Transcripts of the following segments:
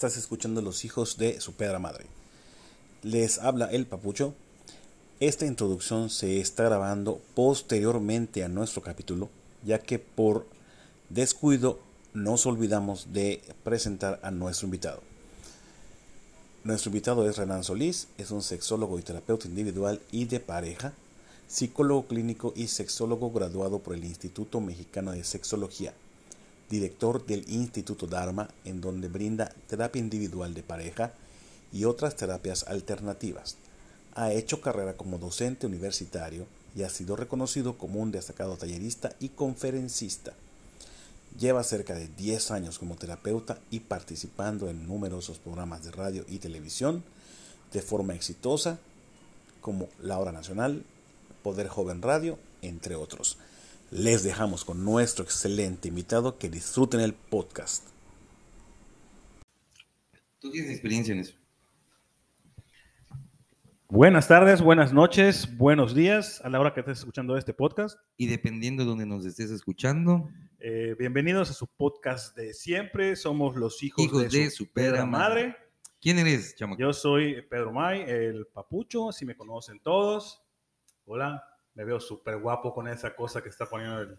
Estás escuchando Los Hijos de su Pedra Madre. Les habla el Papucho. Esta introducción se está grabando posteriormente a nuestro capítulo, ya que por descuido nos olvidamos de presentar a nuestro invitado. Nuestro invitado es Renan Solís, es un sexólogo y terapeuta individual y de pareja, psicólogo clínico y sexólogo graduado por el Instituto Mexicano de Sexología, director del Instituto Dharma, en donde brinda terapia individual de pareja y otras terapias alternativas. Ha hecho carrera como docente universitario y ha sido reconocido como un destacado tallerista y conferencista. Lleva cerca de 10 años como terapeuta y participando en numerosos programas de radio y televisión de forma exitosa, como La Hora Nacional, Poder Joven Radio, entre otros. Les dejamos con nuestro excelente invitado que disfruten el podcast. ¿Tú tienes experiencia en eso? Buenas tardes, buenas noches, buenos días a la hora que estés escuchando este podcast. Y dependiendo de donde nos estés escuchando. Eh, bienvenidos a su podcast de siempre. Somos los hijos, Hijos de, su pedra madre. ¿Quién eres, chamaco? Yo soy Pedro May, el papucho, si me conocen todos. Hola, me veo súper guapo con esa cosa que está poniendo el...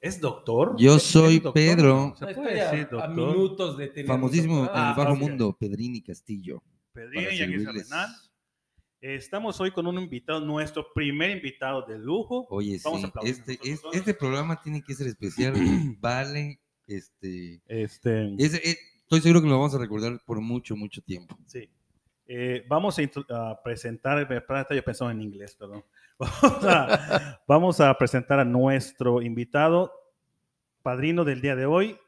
¿Es doctor? Yo ¿Es soy doctor? Pedro. ¿Se puede a- decir a, doctor? minutos de tener Famosísimo en el bajo ok. mundo, Pedrini Castillo. Pedrín para y. Renan. Estamos hoy con un invitado, nuestro primer invitado de lujo. Oye, Vamos a sí, aplaudir este, es- todos. este programa tiene que ser especial. vale, este... Este, es- es- estoy seguro que lo vamos a recordar por mucho, mucho tiempo. Sí. Eh, vamos a, a presentar, yo pensaba en inglés, perdón. Vamos a, vamos a presentar a nuestro invitado, padrino del día de hoy.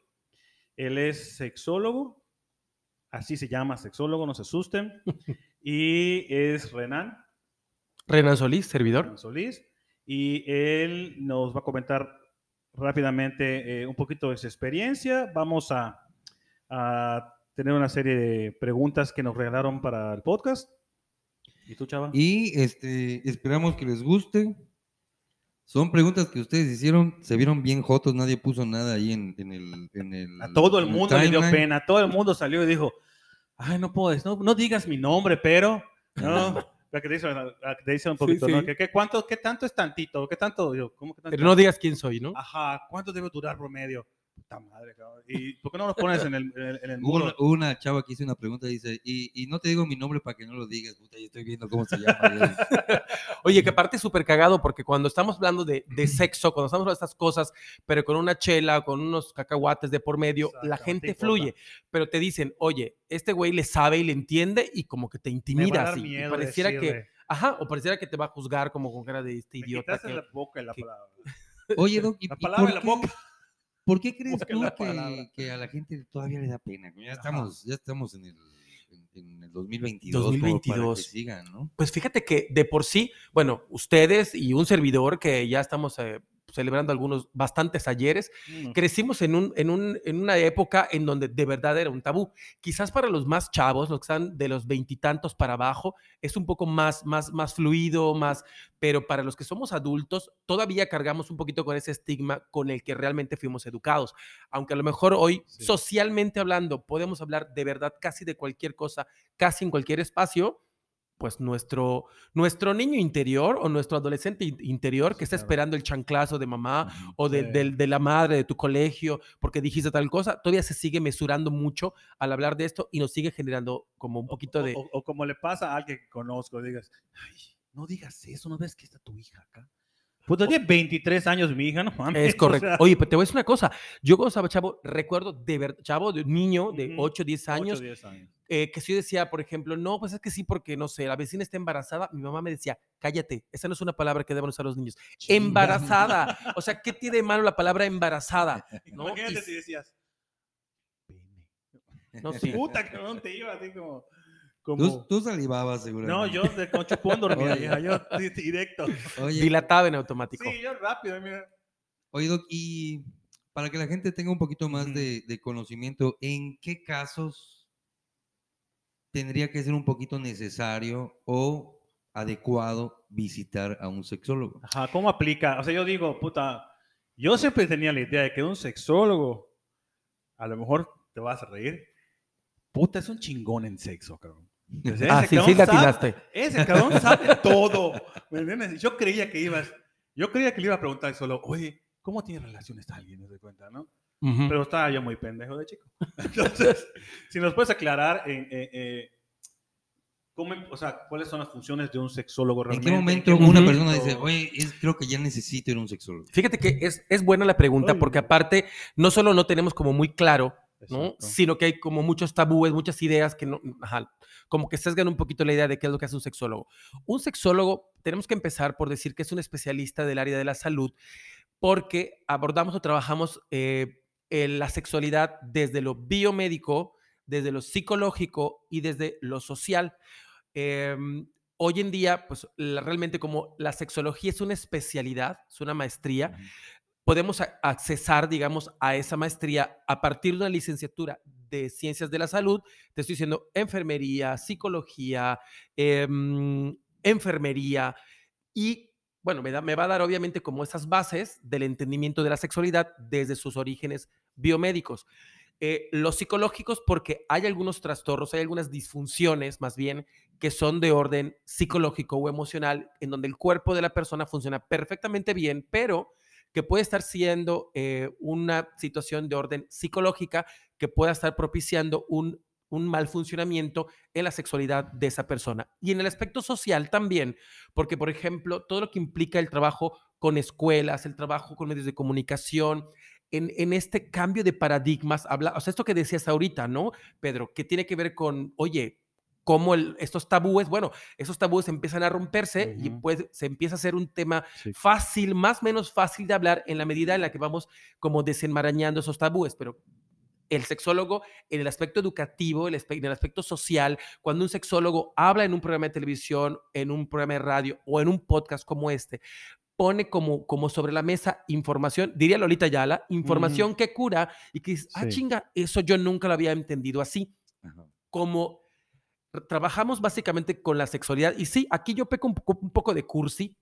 Él es sexólogo, así se llama, sexólogo, no se asusten. Y es Renan, Renan Solís, servidor. Renan Solís. Y él nos va a comentar rápidamente eh, un poquito de su experiencia. Vamos a, a tener una serie de preguntas que nos regalaron para el podcast. ¿Y tú, Chava? Y este, esperamos que les guste. Son preguntas que ustedes hicieron, se vieron bien jotos, nadie puso nada ahí en, en el, en el- a todo el mundo le dio pena. Todo el mundo salió y dijo, ay, no puedes, no, no digas mi nombre, pero... No, La que te dice, la que te dice un poquito, Sí, ¿no? sí. ¿Qué, qué, cuánto, ¿Qué tanto es tantito? ¿Qué tanto? Yo, ¿cómo que tanto? Pero no digas quién soy, ¿no? Ajá, ¿cuánto debe durar promedio? Puta madre, cabrón. ¿Y por qué no nos pones en el, en el, muro? una, hubo una chava que hizo una pregunta y dice, y, y no te digo mi nombre para que no lo digas, puta, yo estoy viendo cómo se llama. Oye, que aparte es súper cagado porque cuando estamos hablando de, de sexo, cuando estamos hablando de estas cosas, pero con una chela, con unos cacahuates de por medio, la gente fluye. Pero te dicen, oye, este güey le sabe y le entiende y como que te Me va a intimida. dar así, y miedo pareciera que, ajá, o pareciera que te va a juzgar como con cara de este Me idiota. que- la boca y la que- palabra. Oye, Doc, ¿y, La y palabra por, en la boca. Por qué crees tú que, a la gente todavía le da pena? Ya Ajá. estamos, ya estamos en el, en, en el 2022, como para que 2022. sigan, ¿no? Pues fíjate que de por sí, bueno, ustedes y un servidor que ya estamos eh, celebrando algunos bastantes ayeres, Mm. crecimos en, un, en, un, en una época en donde de verdad era un tabú. Quizás para los más chavos, los que están de los veintitantos para abajo, es un poco más, más, más fluido, más, pero para los que somos adultos, todavía cargamos un poquito con ese estigma con el que realmente fuimos educados. Aunque a lo mejor hoy, Sí. socialmente hablando, podemos hablar de verdad casi de cualquier cosa, casi en cualquier espacio, pues nuestro, nuestro niño interior o nuestro adolescente in- interior que está esperando el chanclazo de mamá o de, la madre de tu colegio porque dijiste tal cosa, todavía se sigue mesurando mucho al hablar de esto y nos sigue generando como un poquito de... O, o- o como le pasa a alguien que conozco, digas, "Ay, no digas eso, ¿no ves que está tu hija acá? Puta, tiene 23 años mi hija, no mames. Es o correcto. sea, Oye, pero te voy a decir una cosa. Yo cuando estaba chavo, recuerdo de verdad, chavo, de un niño de Ujú. 8, 10 ocho, años, 10 años. Eh, que si yo decía, por ejemplo, no, pues es que sí, porque no sé, la vecina está embarazada, mi mamá me decía, cállate, esa no es una palabra que deben usar los niños. Embarazada. O sea, ¿qué tiene de malo la palabra embarazada? ¿No? Imagínate Y- si decías, no, sí. puta, no te iba así como... Tú, como tú salivabas seguramente. no, yo de con chupón dormía, yo di- directo. Oye, Dilataba en automático. Sí, yo rápido, mira. Oye, Doc, y para que la gente tenga un poquito más Ujú. de, de conocimiento, ¿en qué casos tendría que ser un poquito necesario o adecuado visitar a un sexólogo? Ajá, ¿cómo aplica? O sea, yo digo, puta, yo siempre tenía la idea de que un sexólogo, a lo mejor te vas a reír, puta, es un chingón en sexo, cabrón. Ah, ese sí, sí, le sabe- atinaste. Ese cabrón sabe todo. ¿Me entiendes? Y Yo creía que ibas, yo creía que le iba a preguntar solo, oye, ¿cómo tiene relaciones alguien? ¿No te cuenta, no? Ujú. Pero estaba yo muy pendejo de chico. Entonces, si nos puedes aclarar en, eh, eh, cómo, o sea, cuáles son las funciones de un sexólogo ¿En realmente. qué momento qué una momento- persona dice, oye, es- creo que ya necesito ir a un sexólogo? Fíjate que es, es buena la pregunta Ay. porque aparte no solo no tenemos como muy claro, ¿no? Sino que hay como muchos tabúes, muchas ideas que no, ajá, como que sesgan un poquito la idea de qué es lo que hace un sexólogo. Un sexólogo, tenemos que empezar por decir que es un especialista del área de la salud porque abordamos o trabajamos eh, en la sexualidad desde lo biomédico, desde lo psicológico y desde lo social. Em, hoy en día, pues la- realmente como la sexología es una especialidad, es una maestría, podemos a- accesar, digamos, a esa maestría a partir de una licenciatura de ciencias de la salud. Te estoy diciendo enfermería, psicología, em, enfermería y, bueno, me, da- va a dar obviamente como esas bases del entendimiento de la sexualidad desde sus orígenes biomédicos. Eh, los psicológicos, porque hay algunos trastornos, hay algunas disfunciones más bien que son de orden psicológico o emocional, en donde el cuerpo de la persona funciona perfectamente bien, pero que puede estar siendo eh, una situación de orden psicológica que pueda estar propiciando un, un mal funcionamiento en la sexualidad de esa persona. Y en el aspecto social también, porque por ejemplo, todo lo que implica el trabajo con escuelas, el trabajo con medios de comunicación, en, en este cambio de paradigmas, habla, o sea, esto que decías ahorita, ¿no, Pedro? Que tiene que ver con, oye, cómo el- estos tabúes, bueno, esos tabúes empiezan a romperse y pues se empieza a hacer un tema Sí. fácil, más o menos fácil de hablar en la medida en la que vamos como desenmarañando esos tabúes, pero el sexólogo en el aspecto educativo, en el aspecto social, cuando un sexólogo habla en un programa de televisión, en un programa de radio o en un podcast como este, pone como, como sobre la mesa información, diría Lolita Ayala, información que cura y que dices, ah, Sí. chinga, eso yo nunca lo había entendido así como trabajamos básicamente con la sexualidad. Y sí, aquí yo peco un poco de cursi.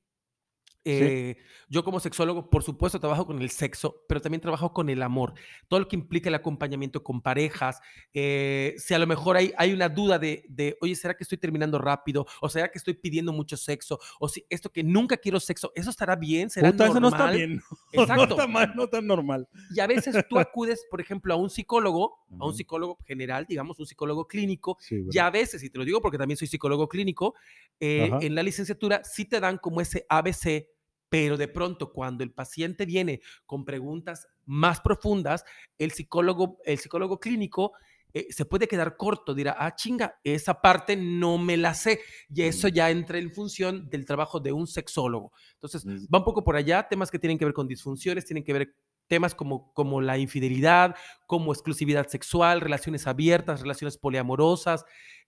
Eh, Yo como sexólogo, por supuesto, trabajo con el sexo, pero también trabajo con el amor. Todo lo que implica el acompañamiento con parejas. eh, si a lo mejor hay, hay una duda de, de, oye, ¿será que estoy terminando rápido? ¿O será que estoy pidiendo mucho sexo? ¿O si esto que nunca quiero sexo, eso estará bien? ¿Será Puta, eso no está normal?" bien. Exacto. No está mal, no está normal. Y a veces tú acudes, por ejemplo, a un psicólogo, a un psicólogo general, digamos, un psicólogo clínico, Sí, y a veces, y te lo digo porque también soy psicólogo clínico, eh, en la licenciatura sí te dan como ese ABC, pero de pronto cuando el paciente viene con preguntas más profundas, el psicólogo, el psicólogo clínico eh, se puede quedar corto, dirá, ah, chinga, esa parte no me la sé, y eso ya entra en función del trabajo de un sexólogo. Entonces, Es- va un poco por allá, temas que tienen que ver con disfunciones, tienen que ver temas como, como la infidelidad, como exclusividad sexual, relaciones abiertas, relaciones poliamorosas,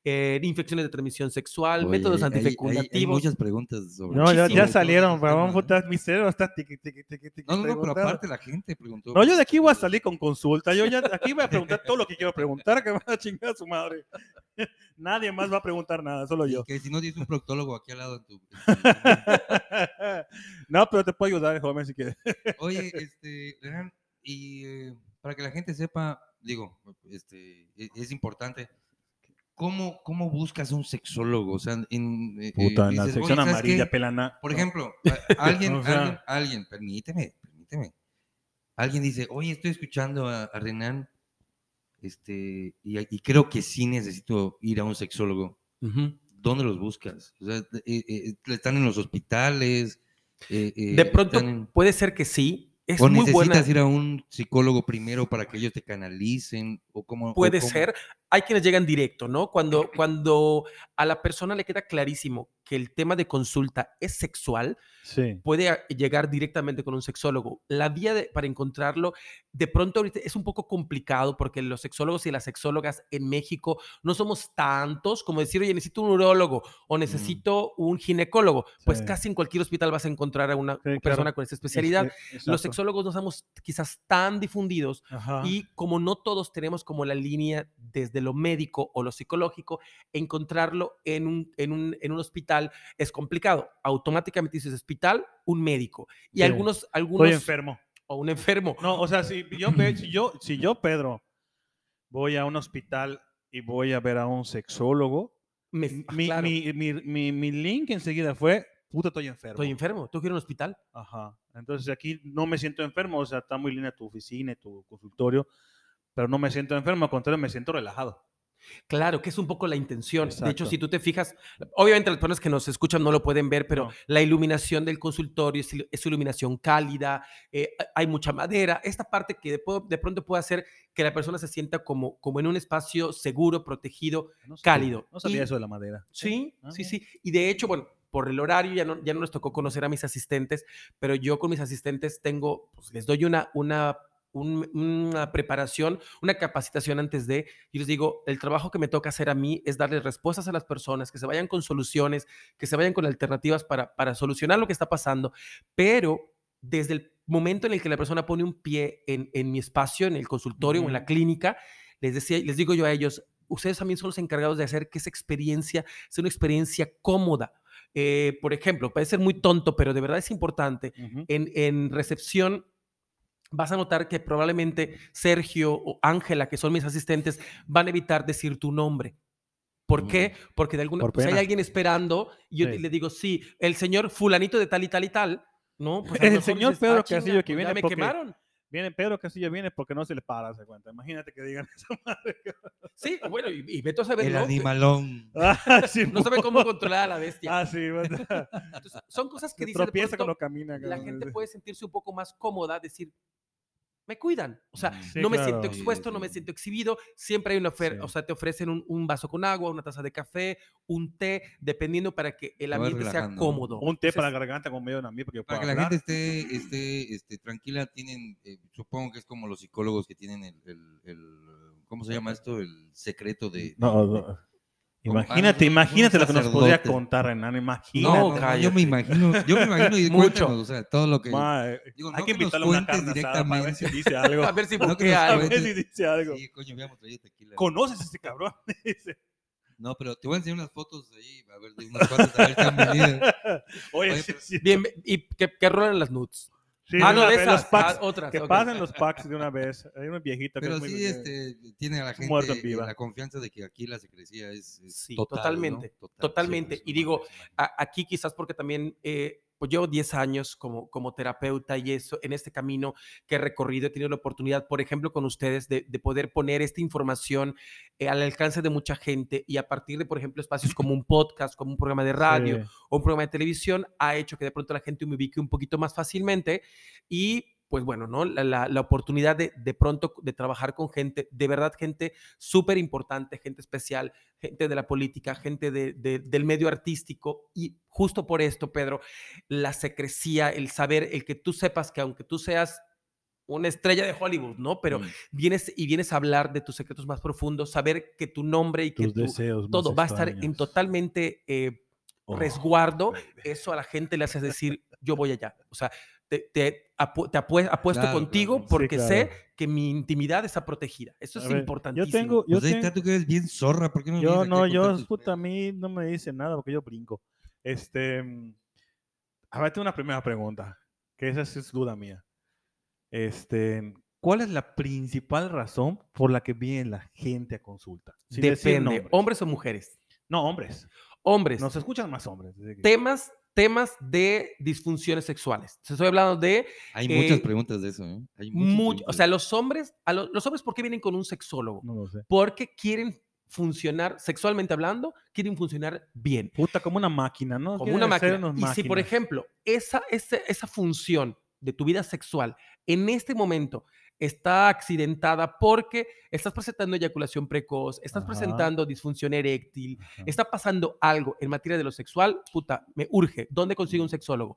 eh, infecciones de transmisión sexual, Oye, métodos hay- hay- hay- antifecundativos. Hay, muchas preguntas sobre No, ya, ya salieron, Ramón, temas, puta, mi cerebro está tiqui, tiqui, tiqui, tiqui, No, no, no, pero aparte la gente preguntó. No, yo de aquí voy a salir con consulta. Yo ya aquí voy a preguntar todo lo que quiero preguntar, que va a chingar a su madre. Nadie más va a preguntar nada, solo yo. Que si no tienes un proctólogo aquí al lado en tu. no, pero te puedo ayudar, joven, si quieres. Oye, este, y eh, para que la gente sepa, digo, este, e- es importante. ¿Cómo, ¿Cómo buscas un sexólogo? O sea, en, eh, Puta, eh, en la dices, sección "Oye, ¿sabes qué? amarilla, pelana. Por ejemplo, a- alguien, O sea- alguien, alguien, permíteme, permíteme. Alguien dice, oye, estoy escuchando a, a Renan, este, y, y creo que sí necesito ir a un sexólogo. ¿Dónde los buscas? O sea, eh, eh, ¿Están en los hospitales? Eh, eh, De pronto en- puede ser que sí. Es ¿O muy necesitas buena. ir a un psicólogo primero para que ellos te canalicen? ¿O cómo, o Puede cómo? ser. Hay quienes llegan directo, ¿no? Cuando, cuando a la persona le queda clarísimo que el tema de consulta es sexual, Sí. puede llegar directamente con un sexólogo. La vía de- para encontrarlo, de pronto ahorita es un poco complicado porque los sexólogos y las sexólogas en México no somos tantos como decir, oye, necesito un urólogo o necesito un ginecólogo. Pues Sí. casi en cualquier hospital vas a encontrar a una Sí, claro. persona con esa especialidad. Es- es- Los sexólogos no somos quizás tan difundidos Ajá. y como no todos tenemos como la línea desde lo médico o lo psicológico, encontrarlo en un, en un, en un hospital es complicado. Automáticamente dices hospital, un médico. Y Sí. algunos, algunos, Estoy enfermo. o un enfermo. No, o sea, si yo, si yo, si yo, Pedro, voy a un hospital y voy a ver a un sexólogo, Me- ah, mi, claro, mi, mi, mi, mi link enseguida fue, puta, estoy enfermo. estoy enfermo, tengo que ir a un hospital. Ajá. Entonces aquí no me siento enfermo, o sea, está muy linda tu oficina tu consultorio, pero no me siento enfermo, al contrario, me siento relajado. Claro, que es un poco la intención. De hecho, si tú te fijas, obviamente las personas que nos escuchan no lo pueden ver, pero No. la iluminación del consultorio es, es iluminación cálida, eh, ha- hay mucha madera. Esta parte que de, pronto puede hacer que la persona se sienta como, como en un espacio seguro, protegido. No sabía- Cálido. No sabía Y- eso de la madera. Sí, Ah, sí, sí. Y de hecho, bueno, por el horario ya no, ya no nos tocó conocer a mis asistentes, pero yo con mis asistentes tengo, pues, les doy una, una, un- una preparación, una capacitación antes de, y les digo, el trabajo que me toca hacer a mí es darles respuestas a las personas, que se vayan con soluciones, que se vayan con alternativas para, para solucionar lo que está pasando, pero desde el momento en el que la persona pone un pie en, en mi espacio, en el consultorio o en la clínica, les, decía, les digo yo a ellos, ustedes también son los encargados de hacer que esa experiencia sea una experiencia cómoda. Eh, por ejemplo, puede ser muy tonto, pero de verdad es importante. En, en recepción vas a notar que probablemente Sergio o Ángela, que son mis asistentes, van a evitar decir tu nombre. ¿Por qué? Porque de alguna Por pues hay alguien esperando y yo Sí. le digo, sí, el señor fulanito de tal y tal y tal, ¿no? Pues El señor dices, Pedro "Ah, Castillo que pues ya viene me porque- quemaron. Viene Pedro Castillo, viene porque no se le para, se cuenta. Imagínate que digan esa madre. Sí, bueno, y, y vete a saber, El ¿no? animalón. No Ah, sabe cómo controlar a la bestia. Ah, sí. bueno. Entonces, son cosas que Se dice de tropieza pronto, cuando camina. la gente puede sentirse un poco más cómoda, decir, me cuidan. O sea, Sí, no me claro. siento expuesto, no me siento exhibido. Siempre hay una oferta, Sí. o sea, te ofrecen un, un vaso con agua, una taza de café, un té, dependiendo para que el ambiente sea cómodo. Un té Entonces, para la garganta con medio de mí porque yo Para puedo que la gente esté, esté este, tranquila, tienen, eh, supongo que es como los psicólogos que tienen el, el- el, ¿cómo se llama esto? El secreto de... No, de- no. Imagínate, imagínate un lo que nos podría contar Renan, No, imagínate. No, no, yo cállate. me imagino, yo me imagino y Mucho. o sea, todo lo que... Ma, eh, Digo, hay no que que nos invitarle a una carne asada para ver si directamente. dice algo. A ver si No, que bloquea nos A algo. ver si dice algo. Sí, coño, habíamos traído tequila. ¿Conoces a ese cabrón? No, pero te voy a enseñar unas fotos ahí, a ver, de unas cuantas, a ver qué han venido. Oye, Oye, sí, pero- sí. Bien, y que, que rolen las nudes. Sí, ah, no, de esas. los packs. ah, otras. que pasen los packs de una vez. Hay una viejita que Pero es muy- sí, este, tiene a la gente en la confianza de que aquí la secrecía es, es Sí, total, ¿no? totalmente, Total, totalmente. sí, Y es digo, a- aquí quizás porque también eh, pues llevo 10 años como, como terapeuta y eso, en este camino que he recorrido, he tenido la oportunidad, por ejemplo, con ustedes, de, de poder poner esta información eh, al alcance de mucha gente y a partir de, por ejemplo, espacios como un podcast, como un programa de radio Sí. o un programa de televisión, ha hecho que de pronto la gente me ubique un poquito más fácilmente y pues bueno, ¿no? La, la- la oportunidad de, de pronto de trabajar con gente, de verdad gente súper importante, gente especial, gente de la política, gente de- de- del medio artístico. Y justo por esto, Pedro, la secrecía, el saber, el que tú sepas que aunque tú seas una estrella de Hollywood, ¿no? Pero Mm. vienes y vienes a hablar de tus secretos más profundos, saber que tu nombre y que tu, deseos todo va a estar en totalmente eh, Oh, resguardo, baby. eso a la gente le hace decir, yo voy allá. O sea, te, te, apu- te apue- apuesto Claro, contigo claro. Sí, porque sé claro. que mi intimidad está protegida. Eso A es ver, importantísimo. Yo tengo, yo Pues ahí tengo- está, tú que eres bien zorra, ¿por qué no Yo no, yo, puta, a mí no me dice nada porque yo brinco. Este, mm, a ver, tengo una primera pregunta, que esa sí es duda mía. Este, ¿cuál es la principal razón por la que viene la gente a consulta? Sin Depende, hombres o mujeres. No, hombres. Hombres, Nos escuchan más hombres. que- temas, temas de disfunciones sexuales. Te Estoy hablando de Hay eh, muchas preguntas de eso, ¿eh? Hay mucho, o sea, los hombres, a lo- los hombres, ¿por qué vienen con un sexólogo? No lo sé. Porque quieren funcionar, sexualmente hablando, quieren funcionar bien. Puta, como una máquina, ¿no? como una máquina. Y si, por ejemplo, esa, ese- esa función de tu vida sexual en este momento está accidentada porque estás presentando eyaculación precoz, estás Ajá. presentando disfunción eréctil, Ajá. está pasando algo en materia de lo sexual, puta, me urge. ¿Dónde consigo un sexólogo?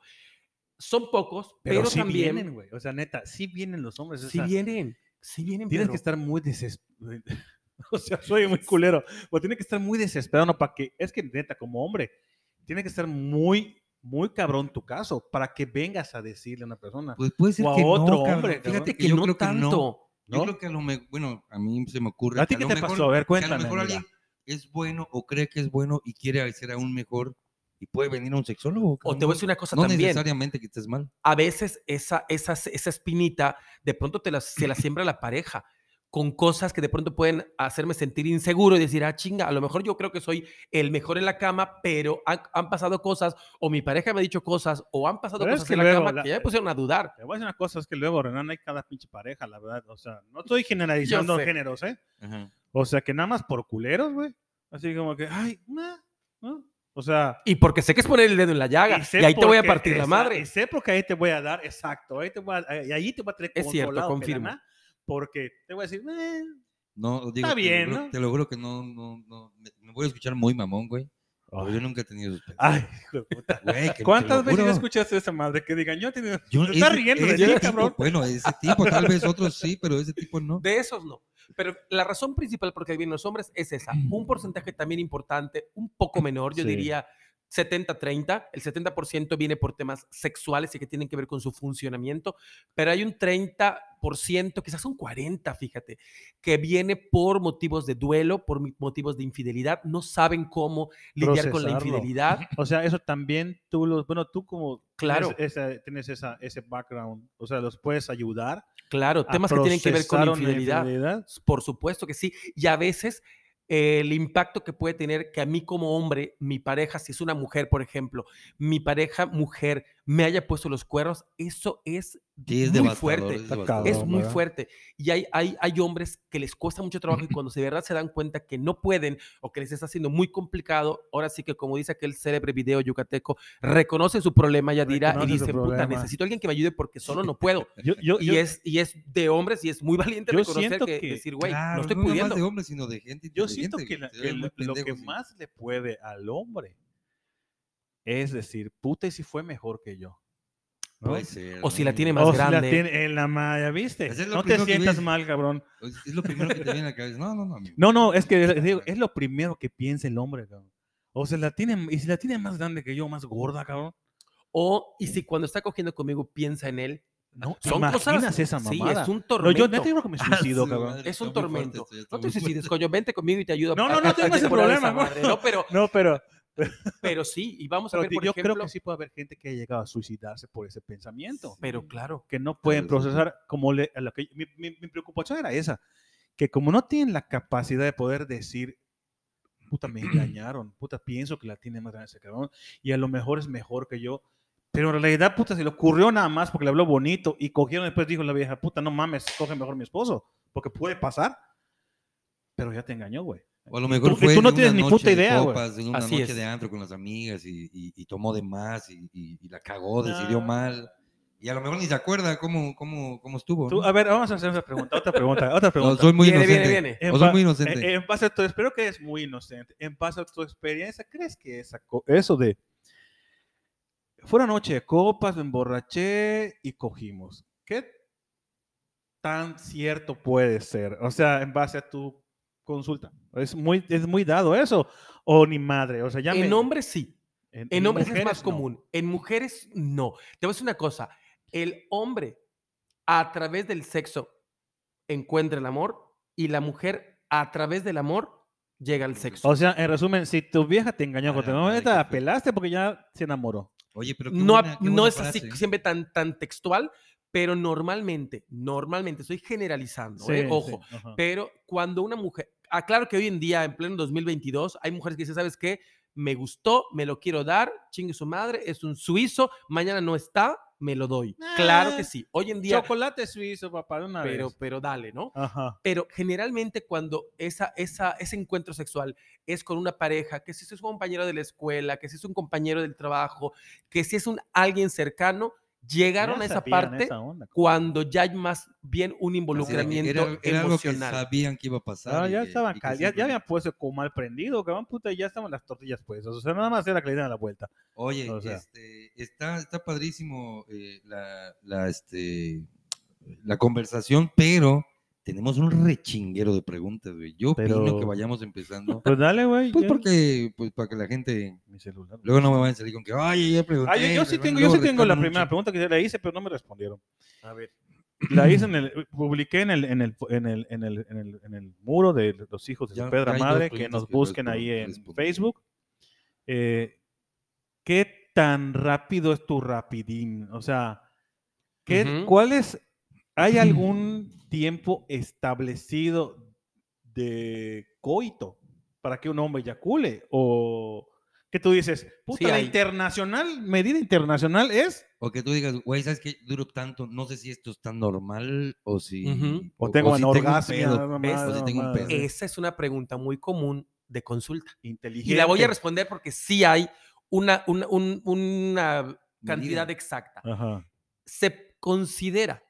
Son pocos, pero, Pero, sí también vienen, güey. O sea, neta, sí vienen los hombres. o sea, vienen, si vienen. Tienes Pedro. que estar muy desesperado. O sea, soy muy culero. O tiene que estar muy desesperado ¿no? para que. Es que neta, como hombre, tiene que estar muy, muy cabrón tu caso para que vengas a decirle a una persona. Pues puede ser o a que otro no, cabrón. hombre, cabrón. Fíjate que yo no creo que tanto. Yo ¿no? creo que a lo mejor, bueno, a mí se me ocurre. ¿A ti que qué te mejor- pasó? A ver, que cuéntame, a lo mejor alguien es bueno o cree que es bueno y quiere ser aún mejor y puede venir a un sexólogo. O te voy a decir una cosa No también. necesariamente que estés mal. a veces esa, esa, esa espinita de pronto te la, se la siembra la pareja. Con cosas que de pronto pueden hacerme sentir inseguro y decir, ah, chinga, a lo mejor yo creo que soy el mejor en la cama, pero han, han pasado cosas, o mi pareja me ha dicho cosas, o han pasado Pero es cosas que en la cama la- que ya me pusieron a dudar. Te voy a decir una cosa, es que luego, Renan, hay cada pinche pareja, la verdad. O sea, no estoy generalizando géneros, ¿eh? Ajá. O sea, que nada más por culeros, güey. Así como que, ay, nah, ¿no? O sea, Y porque sé que es poner el dedo en la llaga, y, ahí te voy a partir la madre. Y sé porque ahí te voy a dar, exacto, ahí te voy a, y ahí te voy a tener Es cierto, pelana, porque te voy a decir, eh, No, digo, Está te bien, lo juro- ¿no? Te lo juro que no, no, no. Me, voy a escuchar muy mamón, güey. pero yo nunca he tenido esos ay, hijo de puta. Güey, que te ¿Cuántas lo veces escuchaste esa madre que digan, yo he tenido, Yo- te estás riendo de ese ti, cabrón? Bueno, ese tipo, tal vez otros sí, pero ese tipo no. De esos no. Pero la razón principal por qué vienen los hombres es esa. Un porcentaje también importante, un poco menor, yo Sí. diría 70-30. El 70% viene por temas sexuales y que tienen que ver con su funcionamiento, pero hay un 30%, quizás un 40%, fíjate, que viene por motivos de duelo, por motivos de infidelidad. No saben cómo lidiar con la infidelidad. O sea, eso también tú los, bueno, tú como Claro. tienes, esa, tienes esa, ese background, o sea, los puedes ayudar. Claro, temas que tienen que ver con infidelidad. infidelidad. Por supuesto que sí. Y a veces el impacto que puede tener que a mí como hombre, mi pareja, si es una mujer, por ejemplo, mi pareja mujer me haya puesto los cuernos, eso es, Sí, es muy fuerte. es. Es muy ¿verdad? fuerte. Y hay, hay, hay hombres que les cuesta mucho trabajo y cuando de verdad se dan cuenta que no pueden o que les está haciendo muy complicado, ahora sí que como dice aquel célebre video yucateco, reconoce su problema, Yadira, y Reconoce su dice, puta, problema. necesito a alguien que me ayude porque solo no puedo. Yo, yo, Y yo- es, y, es de hombres y es muy valiente yo reconocer siento que, que- decir, güey, Claro, no estoy no pudiendo. más de hombres, sino de gente yo siento que, la- el- muy lo que más le puede al hombre es decir, puta, y si fue mejor que yo. ¿no? Puede ser, O si ¿no? la tiene más o si la grande. tiene en la malla, ¿viste? Es No te sientas ves. mal, cabrón. Es lo primero que te viene a la cabeza. No, no, no. amigo. No, no, es que es, digo, es lo primero que piensa el hombre, cabrón. O se la tiene, y si la tiene más grande que yo, más gorda, cabrón. O, y si cuando está cogiendo conmigo piensa en él, No, son imaginas cosas. esa Sí, es un No, tormento. yo neta creo que me suicido, su cabrón. madre. es un fuerte tormento. está No te suicides, fuerte. coño, vente conmigo y te ayudo. No, a- no, a- no a tengo ese problema, madre, No, pero, No, pero, pero sí, y vamos a pero ver, por yo ejemplo, creo que sí puede haber gente que ha llegado a suicidarse por ese pensamiento. pero claro, que no pueden procesar como le, a lo que mi, mi- mi preocupación era esa, que como no tienen la capacidad de poder decir, puta, me engañaron, puta, pienso que la tiene más grande ese cabrón, y a lo mejor es mejor que yo, pero en realidad, puta, se le ocurrió nada más porque le habló bonito y cogieron después dijo la vieja, puta, no mames, coge mejor mi esposo, porque puede pasar, pero ya te engañó, güey. O a lo mejor tú- fue tú no en tienes una ni noche puta de idea, güey. copas, en una Así noche es. de antro con las amigas y, y- y tomó de más y, y- y la cagó, decidió mal. Y a lo mejor ni se acuerda cómo, cómo, cómo estuvo. Tú, a ver, vamos a hacer otra pregunta, otra pregunta, otra No, pregunta. soy muy Viene, inocente. viene. En O soy muy inocente. En, en base a tu, espero que es muy inocente. En base a tu experiencia, ¿crees que esa eso de fue una noche de copas, me emborraché y cogimos? ¿Qué tan cierto puede ser? O sea, en base a tu consulta. ¿Es muy, es muy dado eso? ¿O ni madre? O sea, ya en me- hombres sí, en, en hombres es mujeres, más no. común, en mujeres no. Te voy a decir una cosa, el hombre a través del sexo encuentra el amor y la mujer a través del amor llega al sexo. O sea, en resumen, si tu vieja te engañó con Ah, tu madre, novia, te qué la feo. pelaste porque ya se enamoró. Oye, pero qué no, buena- ap- qué no es así frase. siempre tan, tan textual, pero normalmente, normalmente, estoy generalizando, Sí, ¿eh? sí, ojo, ajá. pero cuando una mujer, ah, claro que hoy en día, en pleno 2022, hay mujeres que dicen, ¿sabes qué? Me gustó, me lo quiero dar, chingue su madre, es un suizo, mañana no está, me lo doy. Claro que Ah, sí, hoy en día, Chocolate suizo, papá, de una pero, vez. pero dale, ¿no? Ajá. Pero generalmente cuando esa, esa, ese encuentro sexual es con una pareja, que si es un compañero de la escuela, que si es un compañero del trabajo, que si es un alguien cercano, llegaron Ya a esa parte esa onda. cuando ya hay más bien un que involucramiento era, era algo que emocional. sabían que iba a pasar. Y ya que- estaban, que ya, ya habían puesto como mal prendido, cabrón, puta, y ya estaban las tortillas puestas. O sea, nada más era que le dieran la vuelta. Oye, O sea. este, está, está padrísimo eh, la, la, este, la conversación, pero tenemos un rechinguero de preguntas, güey. Yo opino que Pero- vayamos empezando. Pues dale, güey. Pues ya. porque, pues para que la gente, Mi celular. luego no me vayan a salir con que, ay, ya pregunté. Ah, yo, yo sí pero tengo, yo sí tengo la primera mucho". pregunta que yo le hice, pero no me respondieron. A ver. La hice en el, publiqué en el, en el, en el, en el, en el, en el muro de los hijos de Ya- su pedra ya madre, que nos busquen ahí en. Facebook. Eh, ¿Qué tan rápido es tu rapidín? O sea, ¿qué. ¿cuál es? ¿Hay algún tiempo establecido de coito para que un hombre eyacule? ¿O que tú dices, puta, Sí, la hay. internacional, medida internacional es, O que tú digas, güey, ¿sabes qué? Duro tanto, no sé si esto está normal o si... Ujú. o tengo si o si tengo un mamá, pedo. Esa es una pregunta muy común de consulta. inteligente. Y la voy a responder porque sí hay una, una, un- una cantidad Medida. exacta. Ajá. Se considera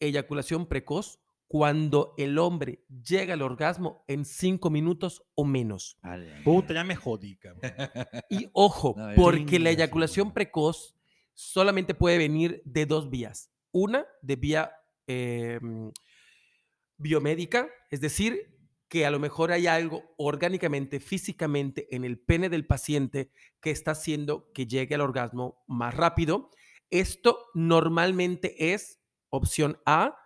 eyaculación precoz cuando el hombre llega al orgasmo en cinco minutos o menos. Puta, ya me jodí, cabrón. Y ojo, No, porque la eyaculación precoz solamente puede venir de dos vías. Una, de vía eh, biomédica, es decir, que a lo mejor hay algo orgánicamente, físicamente en el pene del paciente que está haciendo que llegue al orgasmo más rápido. Esto normalmente es opción A,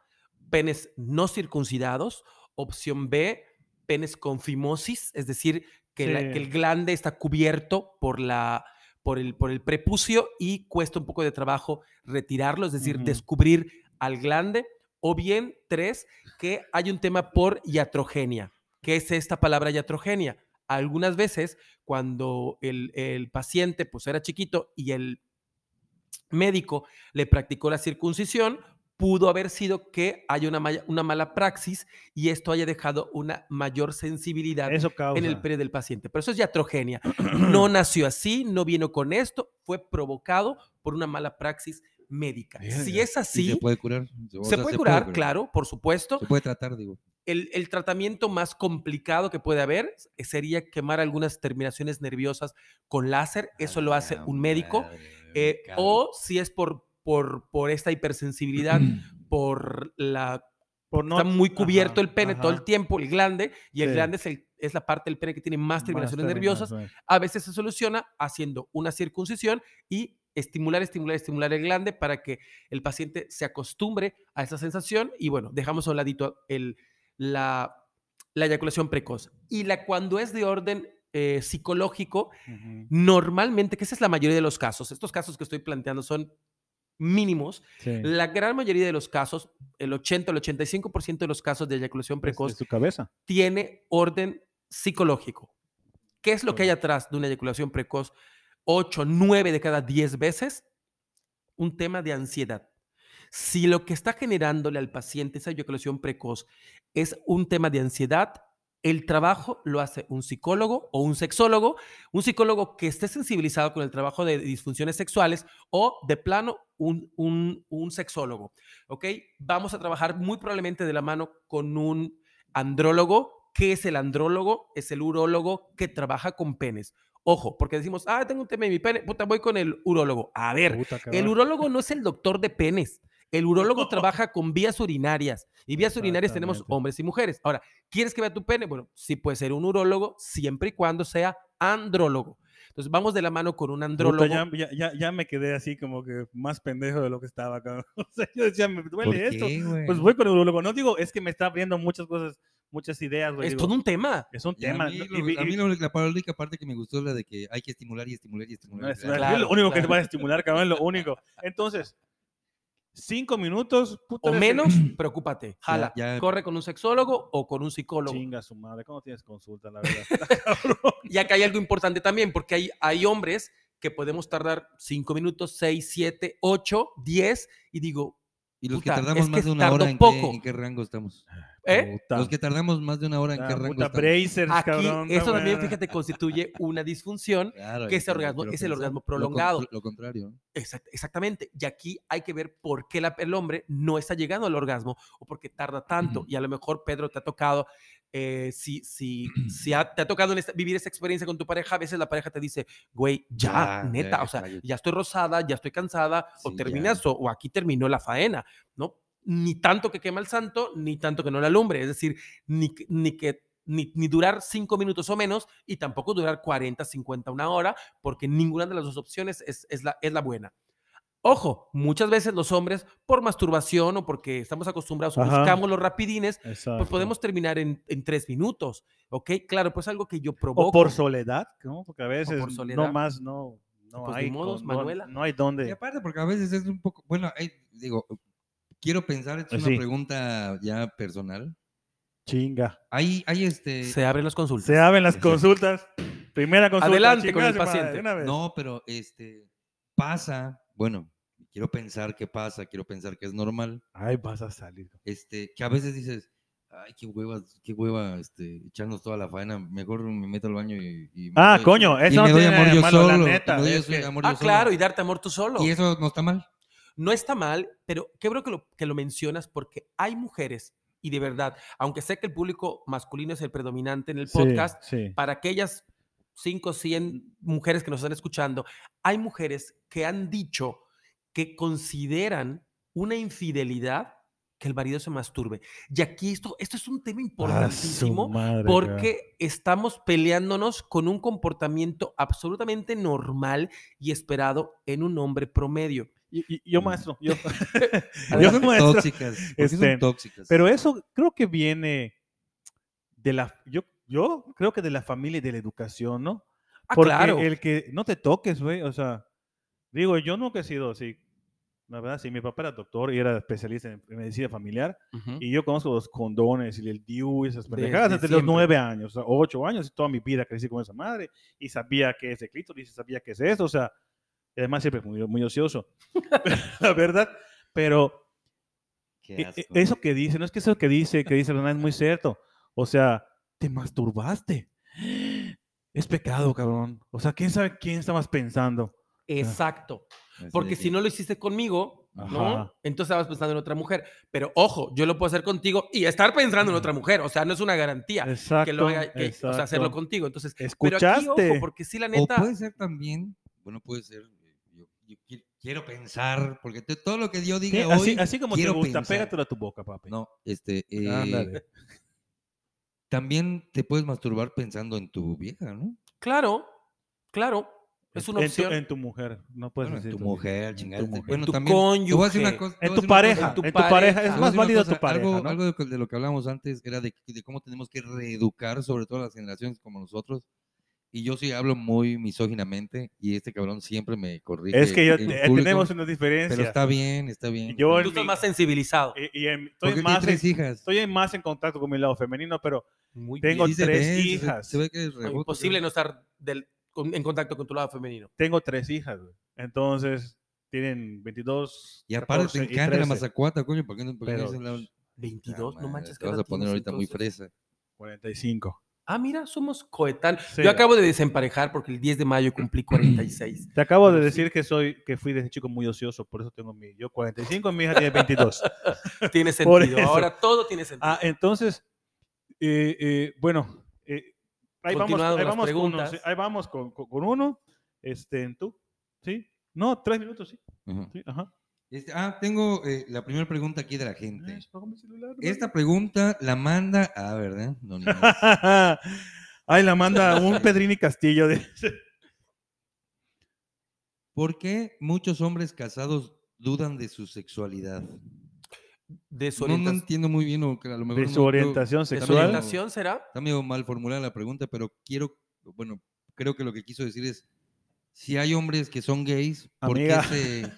penes no circuncidados, opción B, penes con fimosis, es decir, que, la- que Sí. el glande está cubierto por, la, por, el, por el prepucio y cuesta un poco de trabajo retirarlo, es decir, descubrir al glande. O bien, tres, que hay un tema por iatrogenia. ¿Qué es esta palabra iatrogenia? Algunas veces, cuando el, el paciente pues, era chiquito y el médico le practicó la circuncisión, pudo haber sido que haya una, maya- una mala praxis y esto haya dejado una mayor sensibilidad Eso en el pene del paciente. Pero eso es iatrogenia. No nació así, no vino con esto, fue provocado por una mala praxis médica. Si es ¿Y así, se puede curar? O se puede curar, curar. claro, por supuesto. Se puede tratar, digo. El, el tratamiento más complicado que puede haber sería quemar algunas terminaciones nerviosas con láser. Eso lo hace un médico. Eh, o si es por, por, por esta hipersensibilidad, por la... Por no- está muy cubierto Ajá, el pene todo el tiempo, el glande, y el Sí. glande es, el- es la parte del pene que tiene más Más terminaciones nerviosas. A veces se soluciona haciendo una circuncisión y estimular, estimular, estimular el glande para que el paciente se acostumbre a esa sensación y bueno, dejamos a un ladito el, la, la eyaculación precoz. Y la cuando es de orden eh, psicológico, normalmente, que esa es la mayoría de los casos, estos casos que estoy planteando son mínimos, Sí. la gran mayoría de los casos, el 80, el 85% de los casos de eyaculación precoz su cabeza. tiene orden psicológico. ¿Qué es lo que hay atrás de una eyaculación precoz? 8, 9 de cada 10 veces, un tema de ansiedad. Si lo que está generándole al paciente esa eyaculación precoz es un tema de ansiedad, el trabajo lo hace un psicólogo o un sexólogo, un psicólogo que esté sensibilizado con el trabajo de disfunciones sexuales o de plano un, un, un sexólogo. ¿Ok? Vamos a trabajar muy probablemente de la mano con un andrólogo. ¿Qué es el andrólogo? Es el urólogo que trabaja con penes. Ojo, porque decimos, ah, tengo un tema en mi pene, puta, voy con el urólogo. A ver, Puta, el urólogo no es el doctor de penes. El urólogo trabaja con vías urinarias y vías urinarias tenemos hombres y mujeres. Ahora, ¿quieres que vea tu pene? Bueno, sí puede ser un urólogo siempre y cuando sea andrólogo. Entonces, vamos de la mano con un andrólogo. ya, ya, ya, ya me quedé así como que más pendejo de lo que estaba acá. O sea, yo decía, me ¿Por duele esto. qué, güey? Pues voy con el urólogo. No digo, es que me está abriendo muchas cosas, muchas ideas, güey. es digo, todo un tema. es un Y a tema. mí, ¿no? lo- Y- a mí lo- la única parte que me gustó es la de que hay que estimular y estimular y no, estimular. es- Ah, Claro, es lo único que te claro. va a estimular, cabrón, lo único. Entonces, cinco minutos, puta, O menos, preocupate. Jala. ya- Corre con un sexólogo o con un psicólogo. Chinga su madre, ¿cómo tienes consulta, la verdad? Y acá hay algo importante también, porque hay, hay hombres que podemos tardar 5 minutos, 6, 7, 8, 10, y digo, Y los Puta, que tardamos es más que de una hora, ¿en poco. qué, en qué rango estamos? ¿eh? Puta. Los que tardamos más de una hora, ¿en Ah, qué rango puta, bracers, Aquí, cabrón, eso también, buena. fíjate, constituye una disfunción. Claro, que y ese lo orgasmo es el orgasmo Lo prolongado. Lo, contrario. ¿no? Exact- exactamente. Y aquí hay que ver por qué la- el hombre no está llegando al orgasmo o por qué tarda tanto. Ujú. Y a lo mejor, Pedro, te ha tocado, eh, si, si, si ha- te ha tocado en esta- vivir esa experiencia con tu pareja, a veces la pareja te dice, güey, ya, Ya, neta, ya, o sea, ya estoy rosada, ya estoy cansada, o Sí, terminas, o, o aquí terminó la faena, ¿no? Ni tanto que quema el santo, ni tanto que no la alumbre. Es decir, ni, ni que ni, ni durar cinco minutos o menos y tampoco durar 40, 50, una hora, porque ninguna de las dos opciones es, es, la, es la buena. Ojo, muchas veces los hombres, por masturbación o porque estamos acostumbrados o Ajá. buscamos los rapidines, Exacto. pues podemos terminar en, en tres minutos, ¿ok? Claro, pues algo que yo O provoco. por soledad, ¿no? Porque a veces por no más, no, no Pues hay. modos, con- no- Manuela. No hay Y dónde. aparte, porque a veces es un poco, bueno, hay- digo, quiero pensar, es una Sí. pregunta ya personal. Chinga. Hay, hay este. Se abren las consultas. Se abren las consultas. Primera consulta. Adelante con el madre, paciente. de una vez. No, pero este. Pasa. Bueno, quiero pensar que pasa, quiero pensar que es normal. Ay, vas a salir. Este, que a veces dices, ay, qué hueva, qué hueva, este, echarnos toda la faena. Mejor me meto al baño y. y me Ah, doy- coño, y eso me no doy tiene amor yo malo, la neta, me doy es yo que- amor yo Ah, claro, solo. y darte amor tú solo. Y eso no está mal. No está mal, pero qué bueno que lo, que lo mencionas porque hay mujeres, y de verdad, aunque sé que el público masculino es el predominante en el podcast, Sí. para aquellas 5 o 100 mujeres que nos están escuchando, hay mujeres que han dicho que consideran una infidelidad que el marido se masturbe. Y aquí esto, esto es un tema Ah, importantísimo madre, porque estamos peleándonos con un comportamiento absolutamente normal y esperado en un hombre promedio. Y, y- yo, maestro, yo, yo, maestro, tóxicas. este, son tóxicas. Pero eso creo que viene de la, yo, yo creo que de la familia y de la educación, ¿no? Ah, Porque claro. el que no te toques, güey, o sea, digo, yo nunca he sido así. La verdad, sí, mi papá era doctor y era especialista en medicina familiar. Ujú. Y yo conozco los condones y el DIU y esas Desde pendejadas desde los siempre. nueve años, o sea, ocho años, y toda mi vida crecí con esa madre y sabía que es el clítoris, y sabía que es eso, o sea, y además siempre muy, muy ocioso, la verdad, pero Qué e- e- asco. eso que dice, no es que eso que dice, que dice Renan es muy cierto, o sea, te masturbaste, es pecado, cabrón, o sea, quién sabe quién estabas pensando, Exacto. Porque que- si no lo hiciste conmigo, ¿no? Entonces estabas pensando en otra mujer. Pero ojo, yo lo puedo hacer contigo y estar pensando en otra mujer. O sea, no es una garantía exacto, que lo haga, que- o sea, hacerlo contigo. Entonces, pero escuchaste, aquí, ojo, porque sí, la O neta. puede ser también, bueno, puede ser, yo, yo qui- quiero pensar, porque te- todo lo que yo diga así, hoy, así como te quiero gusta, pensar. pégatelo a tu boca, papi. No, este, eh, Ándale. también te puedes masturbar pensando en tu vieja, ¿no? Claro, claro. Es una en tu- opción. en tu mujer, no puedes Bueno, en decir tu tu mujer, en chingada. tu. Bueno, En tu también, te voy a decir una cónyuge. cosa- te En a tu pareja, en tu en tu pareja, pareja. es Te a más cosa, tu pareja, algo, ¿no? algo de, de lo que hablamos antes era de, de cómo tenemos que reeducar, sobre todo las generaciones como nosotros. Y yo sí hablo muy misóginamente y este cabrón siempre me corrige. Es que yo, eh, público, tenemos unas diferencias. Pero está bien, está bien. Yo Tú estás mi- más sensibilizado. Y, y en- estoy, más tres en, hijas. estoy más en contacto con mi lado femenino, pero Muy tengo bien. Tres ve, se- hijas. Se ve que es No, rebote, imposible no estar del- con- en contacto con tu lado femenino. tengo tres hijas, güey. Entonces, tienen 22, Y aparte 14 te encanta la 13, mazacuata, coño. ¿Por qué no, por qué no Pero, dices la- 22, Ah, no manches. Te ¿qué vas a poner tienes ahorita muy entonces? fresa. 45. Ah, mira, somos coetáneos. Sí. Yo acabo de desemparejar porque el 10 de mayo cumplí 46. Te acabo de decir que soy que fui desde chico muy ocioso, por eso tengo mi yo 45, mi hija tiene 22. tiene sentido. Ahora todo tiene sentido. Ah, entonces, eh, eh, bueno, eh, ahí vamos, ahí vamos, con uno, sí, ahí vamos con, con- con uno. Este, ¿tú? ¿Sí? No, tres minutos, sí. Sí ajá. Este, ah, tengo eh, la primera pregunta aquí de la gente. apaga mi celular, Esta pregunta la manda. Ah, ¿verdad? No, ni más. Ay, la manda un Pedrini Castillo. De... ¿Por qué muchos hombres casados dudan de su sexualidad? de su No, no entiendo muy bien o que a lo mejor de no- su orientación ¿De su sexual. orientación será? Está medio mal formulada la pregunta, pero quiero, bueno, creo que lo que quiso decir es, si hay hombres que son gays, ¿por qué se,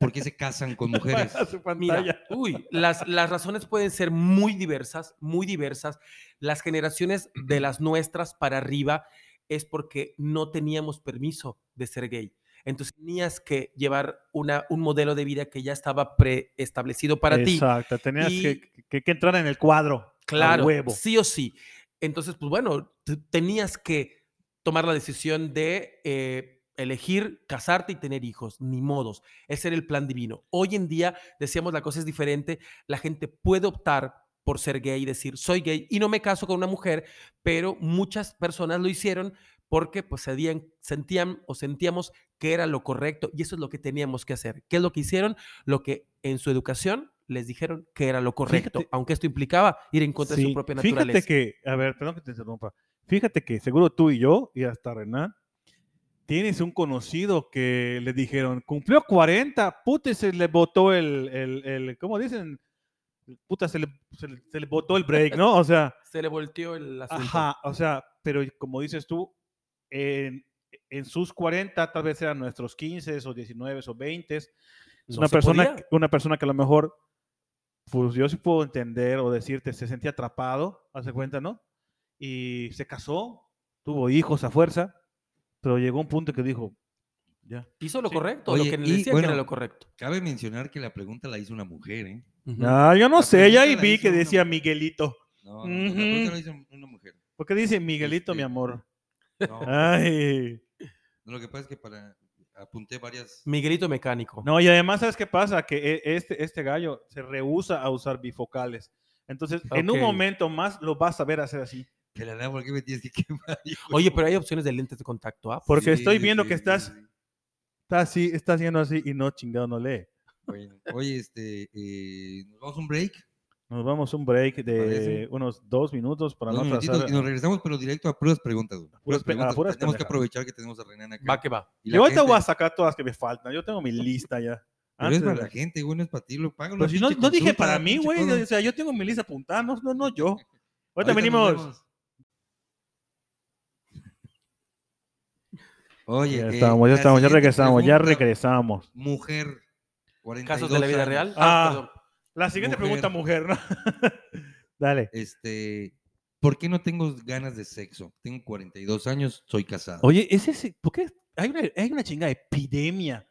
por qué se casan con mujeres? Mira, uy, las, las razones pueden ser muy diversas, muy diversas. Las generaciones de las nuestras para arriba es porque no teníamos permiso de ser gay. Entonces tenías que llevar una, un modelo de vida que ya estaba preestablecido para ti. Exacto, tenías Y- que, que- que entrar en el cuadro. Claro, huevo. sí o sí. Entonces, pues bueno, tenías que tomar la decisión de eh, elegir casarte y tener hijos, ni modos. Ese era el plan divino. Hoy en día, decíamos, la cosa es diferente. La gente puede optar por ser gay y decir, soy gay y no me caso con una mujer, pero muchas personas lo hicieron porque pues sentían, sentían o sentíamos que era lo correcto y eso es lo que teníamos que hacer. ¿Qué es lo que hicieron? Lo que en su educación les dijeron que era lo correcto, Fíjate- aunque esto implicaba ir en contra de su propia naturaleza. Fíjate que, a ver, perdón que te interrumpa. Fíjate que seguro tú y yo, y hasta Renan, tienes un conocido que le dijeron, cumplió 40, puta, y se le botó el, el, el- ¿cómo dicen? Puta, se le, se le, se le botó el break, ¿no? O sea, Se le volteó el asunto. ajá, o sea, pero como dices tú, en, en sus 40 tal vez eran nuestros 15 o 19 o 20, Es No una persona, podía. una persona que a lo mejor, pues yo sí puedo entender o decirte, se sentía atrapado, hace cuenta, ¿no? Y se casó, tuvo hijos a fuerza, pero llegó un punto que dijo, ya. Hizo lo Sí. correcto, Oye, lo que le decía que era lo correcto. Cabe mencionar que la pregunta la hizo una mujer, ¿eh? Ujú. Ah, yo no La sé, ya vi que decía Miguelito. No, no, no, la pregunta la hizo una mujer. ¿Por qué dice Miguelito, mi Este, amor? No, Ay. no, lo que pasa es que para apunté varias. Miguelito mecánico. No, y además, ¿sabes qué pasa? Que e- este, este gallo se rehúsa a usar bifocales. Entonces, en un momento más lo vas a ver hacer así. Pero nada, ¿por qué me tienes que quemar? hijo Oye, pero hay opciones de lentes de contacto. ¿ah? Porque Sí, estoy viendo sí, que estás, sí. está así, está haciendo así y no chingado no lee. Bueno, oye, este, eh, ¿nos vamos a un break? Nos vamos a un break de Parece. unos dos minutos para Dos no atrasar. y nos regresamos, pero directo a puras preguntas. Puras preguntas. puras Tenemos que pendejadas. aprovechar que tenemos a Renan acá. Va que va. Y la Yo ahorita gente- voy a sacar todas que me faltan. Yo tengo mi lista ya. Pero es para de- la gente, güey, no es para ti, lo pago. Pero si no, no dije para mí, güey. O sea, yo tengo mi lista apuntada, no, no, no yo. Ahorita venimos. Oye, Ya eh, estamos, ya estamos, ya regresamos, ya regresamos. Mujer, 42 Casos de la vida años, real. Ah. Ah, perdón. La siguiente Mujer. pregunta, mujer, ¿no? Dale. Este, ¿por qué no tengo ganas de sexo? Tengo 42 años, soy casado. Oye, es ese, ¿por qué? Hay una, hay una chingada epidemia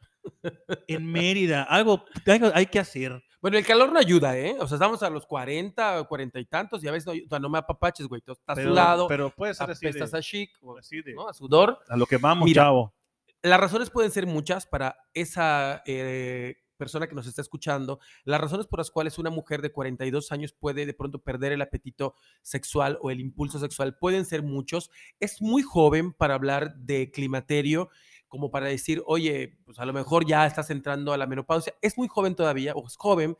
en Mérida. Algo, algo hay que hacer. Bueno, el calor no ayuda, ¿eh? O sea, estamos a los 40, 40 y tantos y a veces no, o sea, no me apapaches, güey. Tú Estás Pero, sudado, pero puede ser así apestas a chic, o- así de- ¿no? A sudor. a lo que vamos, Mira, chavo. Las razones pueden ser muchas para esa eh, persona que nos está escuchando. Las razones por las cuales una mujer de 42 años puede de pronto perder el apetito sexual o el impulso sexual pueden ser muchos. Es muy joven para hablar de climaterio, como para decir, oye, pues a lo mejor ya estás entrando a la menopausia. Es muy joven todavía, o es joven.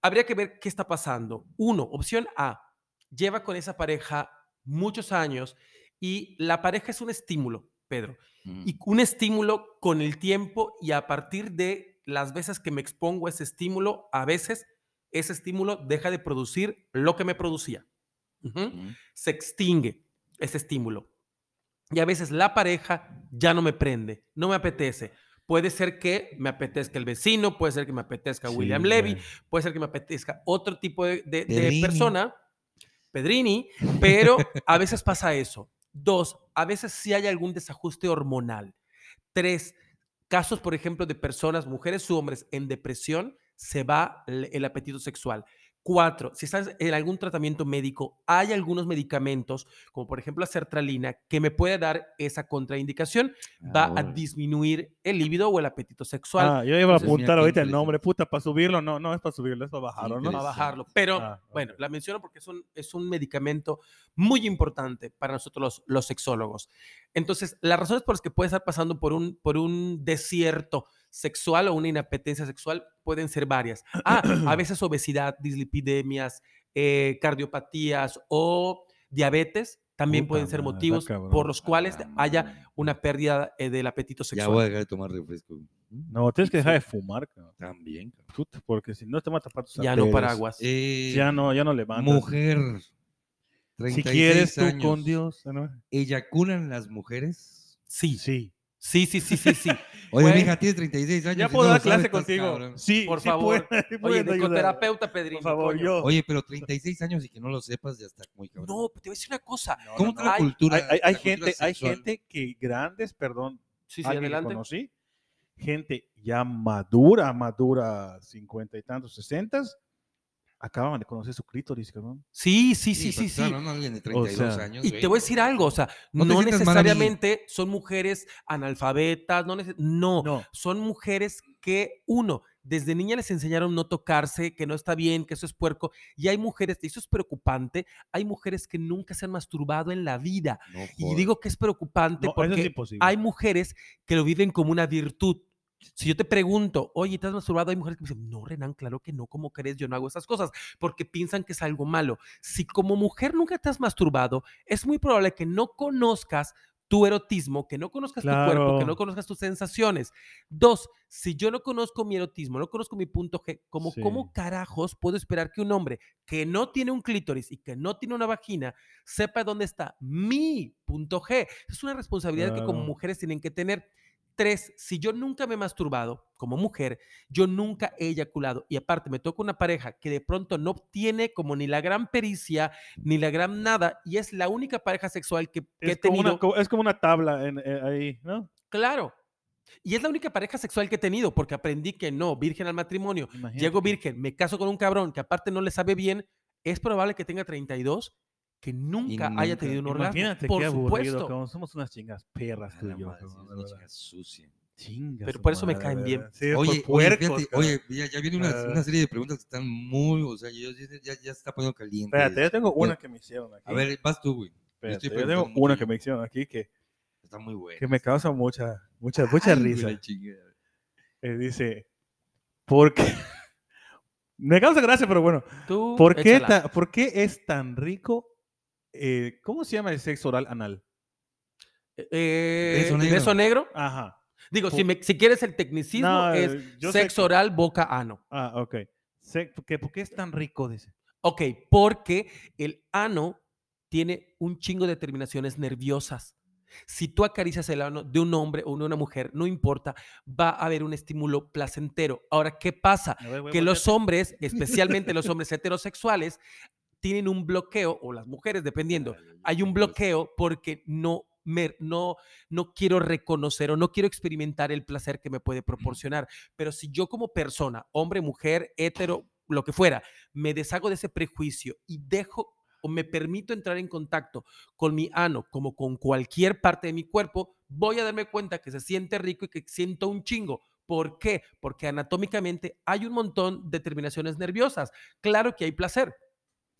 Habría que ver qué está pasando. Uno, opción A, lleva con esa pareja muchos años y la pareja es un estímulo, Pedro Mm. y un estímulo con el tiempo y a partir de las veces que me expongo a ese estímulo, a veces ese estímulo deja de producir lo que me producía. Mm. Se extingue ese estímulo. Y a veces la pareja ya no me prende, no me apetece. Puede ser que me apetezca el vecino, puede ser que me apetezca William Levy, puede ser que me apetezca otro tipo de, de- de Pedrini. persona, Pedrini, pero a veces pasa eso. Dos, a veces sí hay algún desajuste hormonal. Tres, casos, por ejemplo, de personas, mujeres u hombres en depresión, se va el el apetito sexual. Cuatro, si estás en algún tratamiento médico, hay algunos medicamentos, como por ejemplo la sertralina, que me puede dar esa contraindicación, va Ah, a disminuir el líbido o el apetito sexual. Ah, yo iba a apuntar ahorita el nombre, puta, para subirlo. No, no es para subirlo, es para bajarlo, ¿no? para bajarlo. Pero Ah, ok. bueno, la menciono porque es un, es un medicamento muy importante para nosotros los, los sexólogos. Entonces, las razones por las que puede estar pasando por un, por un desierto sexual o una inapetencia sexual pueden ser varias. Ah, a veces obesidad, dislipidemias, eh, cardiopatías o diabetes también Puta pueden ser madre, motivos cabrón. por los cuales Ah, haya madre. una pérdida eh, del apetito Ya sexual. voy a dejar de tomar refresco. No, tienes que dejar de fumar, cabrón. También. Puta, porque si no te va a tapar tus Ya no paraguas. Eh, Ya no, ya no levantas. Mujer. Si 36 quieres tú años. con Dios. ¿no? ¿Eyaculan las mujeres? Sí, Sí. Sí, sí, sí, sí, sí. Oye, Güey, mija, tienes 36 años. Ya puedo no dar clase contigo. cabrón. Sí, Por sí favor. puedes- sí Oye, puedes de ayudar. psicoterapeuta, Pedrín. Por favor, yo. Oye, pero 36 años y que no lo sepas, ya está muy cabrón. No, te voy a decir una cosa. No, ¿Cómo no, está la Hay- cultura? Hay, hay- la cultura gente, hay gente que grandes, perdón, Sí, sí, adelante. conocí, gente ya madura, madura, cincuenta y tantos, sesentas, acaban de conocer su clítoris, cabrón. Sí, sí, sí, sí, sí. hablando de alguien de 32 sea, años. Y güey. te voy a decir algo, o sea, No necesariamente son mujeres analfabetas, no, no, No. son mujeres que, uno, desde niña les enseñaron no tocarse, que no está bien, que eso es puerco, y hay mujeres, y eso es preocupante, hay mujeres que nunca se han masturbado en la vida. No Y digo que es preocupante porque es hay mujeres que lo viven como una virtud. Si yo te pregunto, oye, ¿te has masturbado? Hay mujeres que me dicen, no, Renan, claro que no, ¿cómo crees? Yo no hago esas cosas, porque piensan que es algo malo. Si como mujer nunca te has masturbado, es muy probable que no conozcas tu erotismo, que no conozcas tu cuerpo, que no conozcas tus sensaciones. Dos, si yo no conozco mi erotismo, no conozco mi punto G, como, Sí. ¿cómo carajos puedo esperar que un hombre que no tiene un clítoris y que no tiene una vagina sepa dónde está mi punto G? Es una responsabilidad que como mujeres tienen que tener. Tres, si yo nunca me he masturbado como mujer, yo nunca he eyaculado y aparte me toca una pareja que de pronto no tiene como ni la gran pericia ni la gran nada y es la única pareja sexual que, que he como, tenido. una, es como una tabla en- eh, ahí, ¿no? Claro. Y es la única pareja sexual que he tenido porque aprendí que no, virgen al matrimonio. Imagínate. Llego virgen, me caso con un cabrón que aparte no le sabe bien, es probable que tenga 32 que nunca, haya nunca- tenido un orgasmo. Imagínate Por qué aburrido, supuesto. Somos unas chingas perras tú la y yo. madre, sí, cabrón, es de una verdad. chica sucia. Chinga Pero por eso me madre, caen de bien. Sí, Oye, por oye, puercos, fíjate, oye, ya, ya viene una, una serie de preguntas que están muy, o sea, yo, ya, ya, se está poniendo caliente. Espérate, yo tengo una Ya- que me hicieron aquí. A ver, vas tú, güey. Espérate, estoy yo tengo una mucho que yo. me hicieron aquí que, Está muy buena. que me causa mucha, mucha, mucha Ay, risa. Eh, dice, ¿por qué? me causa gracia, pero bueno. Tú, ¿Por qué, ta- ¿por qué es tan rico? Eh, ¿Cómo se llama el sexo oral anal? Eh, Beso ¿el negro. beso negro? Ajá. Digo, si, me- si quieres el tecnicismo, No, es sexo que- oral, boca, ano. Ah, ok. Se- ¿por qué, por qué es tan rico? Dice. Ok, porque el ano tiene un chingo de terminaciones nerviosas. Si tú acaricias el ano de un hombre o de una mujer, no importa, va a haber un estímulo placentero. Ahora, ¿qué pasa? Ver, Que los hombres, especialmente los hombres heterosexuales, tienen un bloqueo, o las mujeres, dependiendo, hay un bloqueo porque no, me, no, no quiero reconocer o no quiero experimentar el placer que me puede proporcionar. Pero si yo como persona, hombre, mujer, hetero, lo que fuera, me deshago de ese prejuicio y dejo o me permito entrar en contacto con mi ano como con cualquier parte de mi cuerpo, voy a darme cuenta que se siente rico y que siento un chingo. ¿Por qué? Porque anatómicamente hay un montón de terminaciones nerviosas. Claro que hay placer.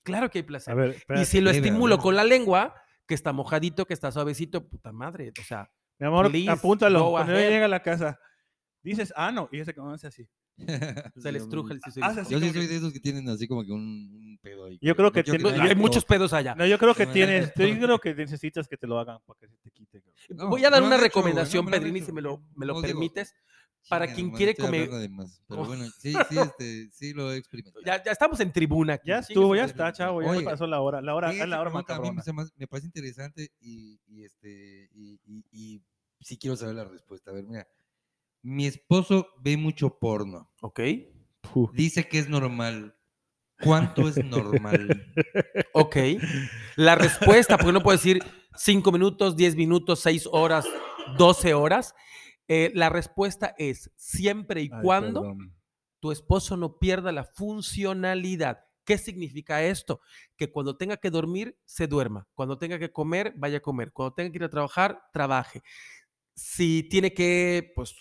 Claro que hay placer. A ver, Y si lo estimulo con la lengua, que está mojadito, que está suavecito, puta madre. O sea, Mi amor, please, apúntalo. Cuando yo ahead. llegue a la casa, dices, ah, no, y ese comienza así. se le estruja el sisal. así Yo sí soy que- de esos que tienen así como que un, un pedo ahí. Yo creo que tiene- nadie Hay muchos pedos allá. No, yo creo que No, tienes, no, yo creo que necesitas que te lo hagan para que se te quite. No, Voy a dar una hecho, recomendación, no, Pedrini, si me lo, me lo No, digo, permites. Para quien quiere comer- más, Pero Oh. bueno, sí, sí, este, sí lo he experimentado. Ya, ya estamos en tribuna aquí. Ya estuvo, ya está, chavo, ya Oye, me pasó la hora. La hora, es la hora pregunta a mí me, me parece interesante y, y este y, y- y sí quiero saber la respuesta. A ver, mira, mi esposo ve mucho porno. Ok. Fu. Dice que es normal. ¿Cuánto es normal? Ok. La respuesta, porque no puedo decir 5 minutos, 10 minutos, 6 horas, 12 horas. Eh, la respuesta es siempre y Ay, cuando perdón. tu esposo no pierda la funcionalidad. ¿Qué significa esto? Que cuando tenga que dormir, se duerma. Cuando tenga que comer, vaya a comer. Cuando tenga que ir a trabajar, trabaje. Si tiene que, pues,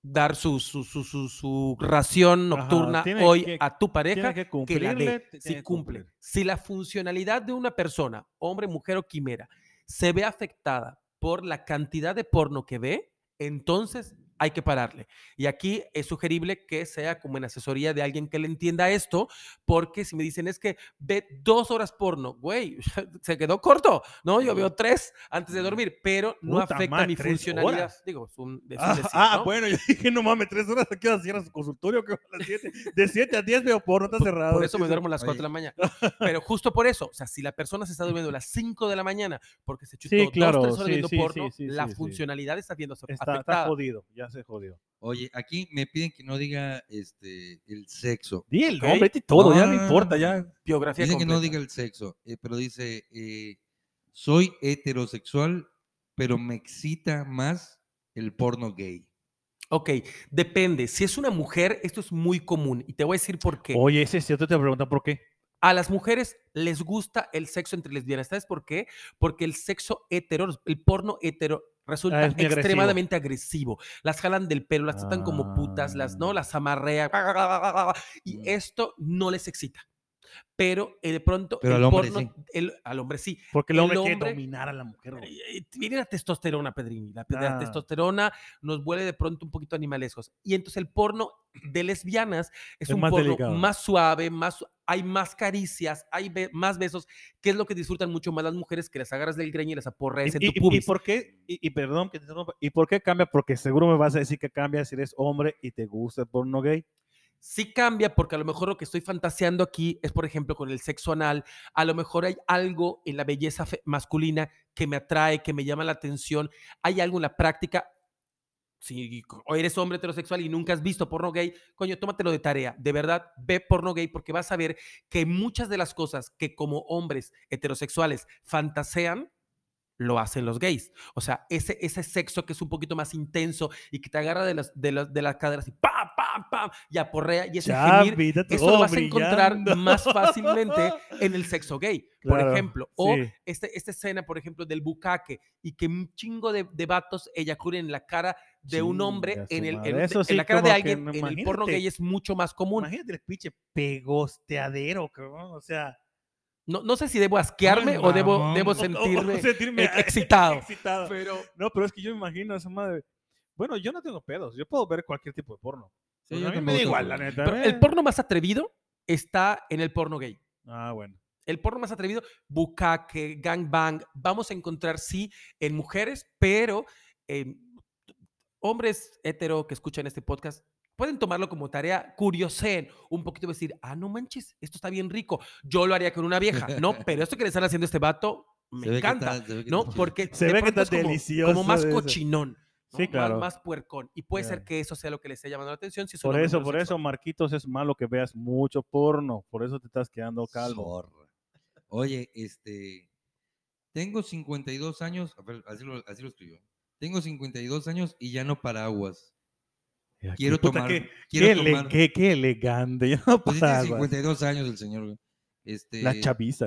dar su, su, su, su- su ración nocturna hoy que- a tu pareja, que que la dé. Si cumple. cumplir. Si la funcionalidad de una persona, hombre, mujer o quimera, se ve afectada por la cantidad de porno que ve, entonces hay que pararle. Y aquí es sugerible que sea como en asesoría de alguien que le entienda esto, porque si me dicen es que ve dos horas porno, güey, se quedó corto, ¿no? Yo veo tres antes de dormir, pero no Puta afecta madre, mi ¿tres funcionalidad. horas? Digo, es un, es un Ah, decir, ah, ¿no? bueno, yo dije, no mames, tres horas, ¿a qué hora cierras su consultorio? ¿Qué hora a las siete? De 7 a 10 veo porno, está cerrado. Por eso me duermo a las 4 de la mañana. Pero justo por eso, o sea, si la persona se está durmiendo a las 5 de la mañana porque se chutó Sí, dos, claro, tres horas sí, viendo sí, porno, la funcionalidad está viendo Está, está afectada. jodido, ya se jodió. Oye, aquí me piden que no diga este el sexo. Di el nombre y todo, ya no importa, ya. Biografía Dicen que no diga el sexo, eh, pero dice, eh, soy heterosexual, pero me excita más el porno gay. Ok, depende. Si es una mujer, esto es muy común y te voy a decir por qué. Oye, ese es cierto, te preguntan por qué. A las mujeres les gusta el sexo entre lesbianas. ¿Sabes por qué? Porque el sexo hetero, el porno hetero resulta Ah, agresivo. extremadamente agresivo. Las jalan del pelo, las tratan como putas, las no, Ah. las amarrea. Y Mm. esto no les excita. Pero de pronto Pero el al hombre porno, el- al hombre sí. Porque el El hombre, quiere hombre- dominar a la mujer. Eh, eh, Viene la testosterona, Pedrini. La, Ah. testosterona nos vuelve de pronto un poquito animalescos. Y entonces el porno de lesbianas es, Es un más porno delicado. más suave, más, hay más caricias, hay be- más besos, que es lo que disfrutan mucho más las mujeres que las agarras del greño y las aporreas en ¿Y, tu y- y pubis. por qué? Y, y perdón que te interrumpa, ¿Y por qué cambia? Porque seguro me vas a decir que cambia si eres hombre y te gusta el porno gay. Sí cambia porque a lo mejor lo que estoy fantaseando aquí es, por ejemplo, con el sexo anal. A lo mejor hay algo en la belleza masculina que me atrae, que me llama la atención. Hay algo en la práctica si o eres hombre heterosexual y nunca has visto porno gay, coño, tómatelo de tarea. De verdad, ve porno gay porque vas a ver que muchas de las cosas que como hombres heterosexuales fantasean, lo hacen los gays. O sea, ese, ese sexo que es un poquito más intenso y que te agarra de las, de las, de las caderas y ¡pam, pam, pam! y aporrea y ese Ya, gemir, eso todo lo vas a encontrar más fácilmente en el sexo gay, por Claro, ejemplo. O sí. este, esta escena, por ejemplo, del bucaque y que un chingo de, de vatos eyaculen en la cara de un hombre, en, el, en- Eso en sí, la cara de que alguien, no- en el porno gay es mucho más común. Imagínate el pinche pegosteadero, cabrón. O sea. No, no sé si debo asquearme o debo, debo O- o- o sentirme, sentirme ex- excitado. excitado. Pero No, pero es que yo me imagino a esa madre. Bueno, yo no tengo pedos. Yo puedo ver cualquier tipo de porno. Sí, yo a mí me da igual, la neta. Pero eh. el porno más atrevido está en el porno gay. Ah, bueno. El porno más atrevido, bucaque, gangbang, vamos a encontrar sí en mujeres, pero eh, hombres hetero que escuchan este podcast pueden tomarlo como tarea, curioseen un poquito decir, ah, no manches, esto está bien rico. Yo lo haría con una vieja, ¿no? Pero esto que le están haciendo a este vato Se me ve que encanta, está- se ve que ¿no? Porque Se ve que está es como- delicioso Como más eso. cochinón. ¿No? Sí, Más- claro. Más, puercón. Y puede ser que eso sea lo que le esté llamando la atención. Si es un Por eso, por eso. Marquitos, es malo que veas mucho porno. Por eso te estás quedando calvo. Zorra. Oye, este. Tengo 52 años. a ver, así, lo, así lo escribió. Tengo 52 años y ya no paraguas. Ya, Quiero qué puta, tomar. Qué, quiero qué ele- tomar. qué- qué elegante. Ya no Pues sí tiene paraguas. 52 años el señor. Este, La chaviza.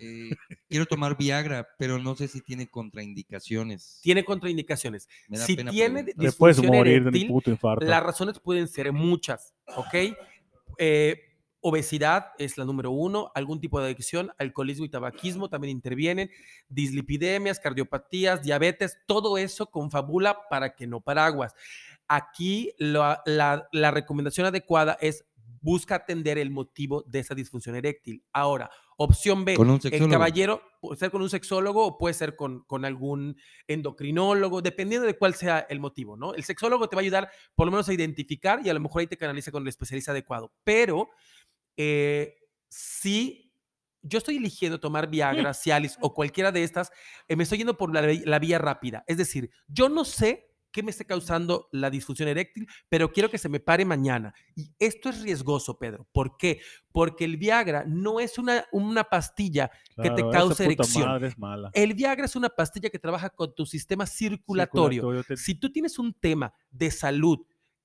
eh, quiero tomar Viagra, pero no sé si tiene contraindicaciones. Tiene contraindicaciones. Me da si pena tiene. Te puedes morir de un eréctil, puto infarto. Las razones pueden ser muchas, ¿ok? Eh, obesidad es la número uno, algún tipo de adicción, alcoholismo y tabaquismo también intervienen, dislipidemias, cardiopatías, diabetes, todo eso confabula para que no paraguas. Aquí la, la- la recomendación adecuada es busca atender el motivo de esa disfunción eréctil. Ahora, opción B, Con un el caballero puede ser con un sexólogo o puede ser con, con algún endocrinólogo, dependiendo de cuál sea el motivo, ¿no? El sexólogo te va a ayudar por lo menos a identificar y a lo mejor ahí te canaliza con el especialista adecuado. Pero eh, si yo estoy eligiendo tomar Viagra, Cialis o cualquiera de estas, eh, me estoy yendo por la vía rápida. Es decir, yo no sé qué me está causando la disfunción eréctil, pero quiero que se me pare mañana. Y esto es riesgoso, Pedro. ¿Por qué? Porque el Viagra no es una, una pastilla que te causa erección. madre es mala. El Viagra es una pastilla que trabaja con tu sistema circulatorio. Circulatorio, te- Si tú tienes un tema de salud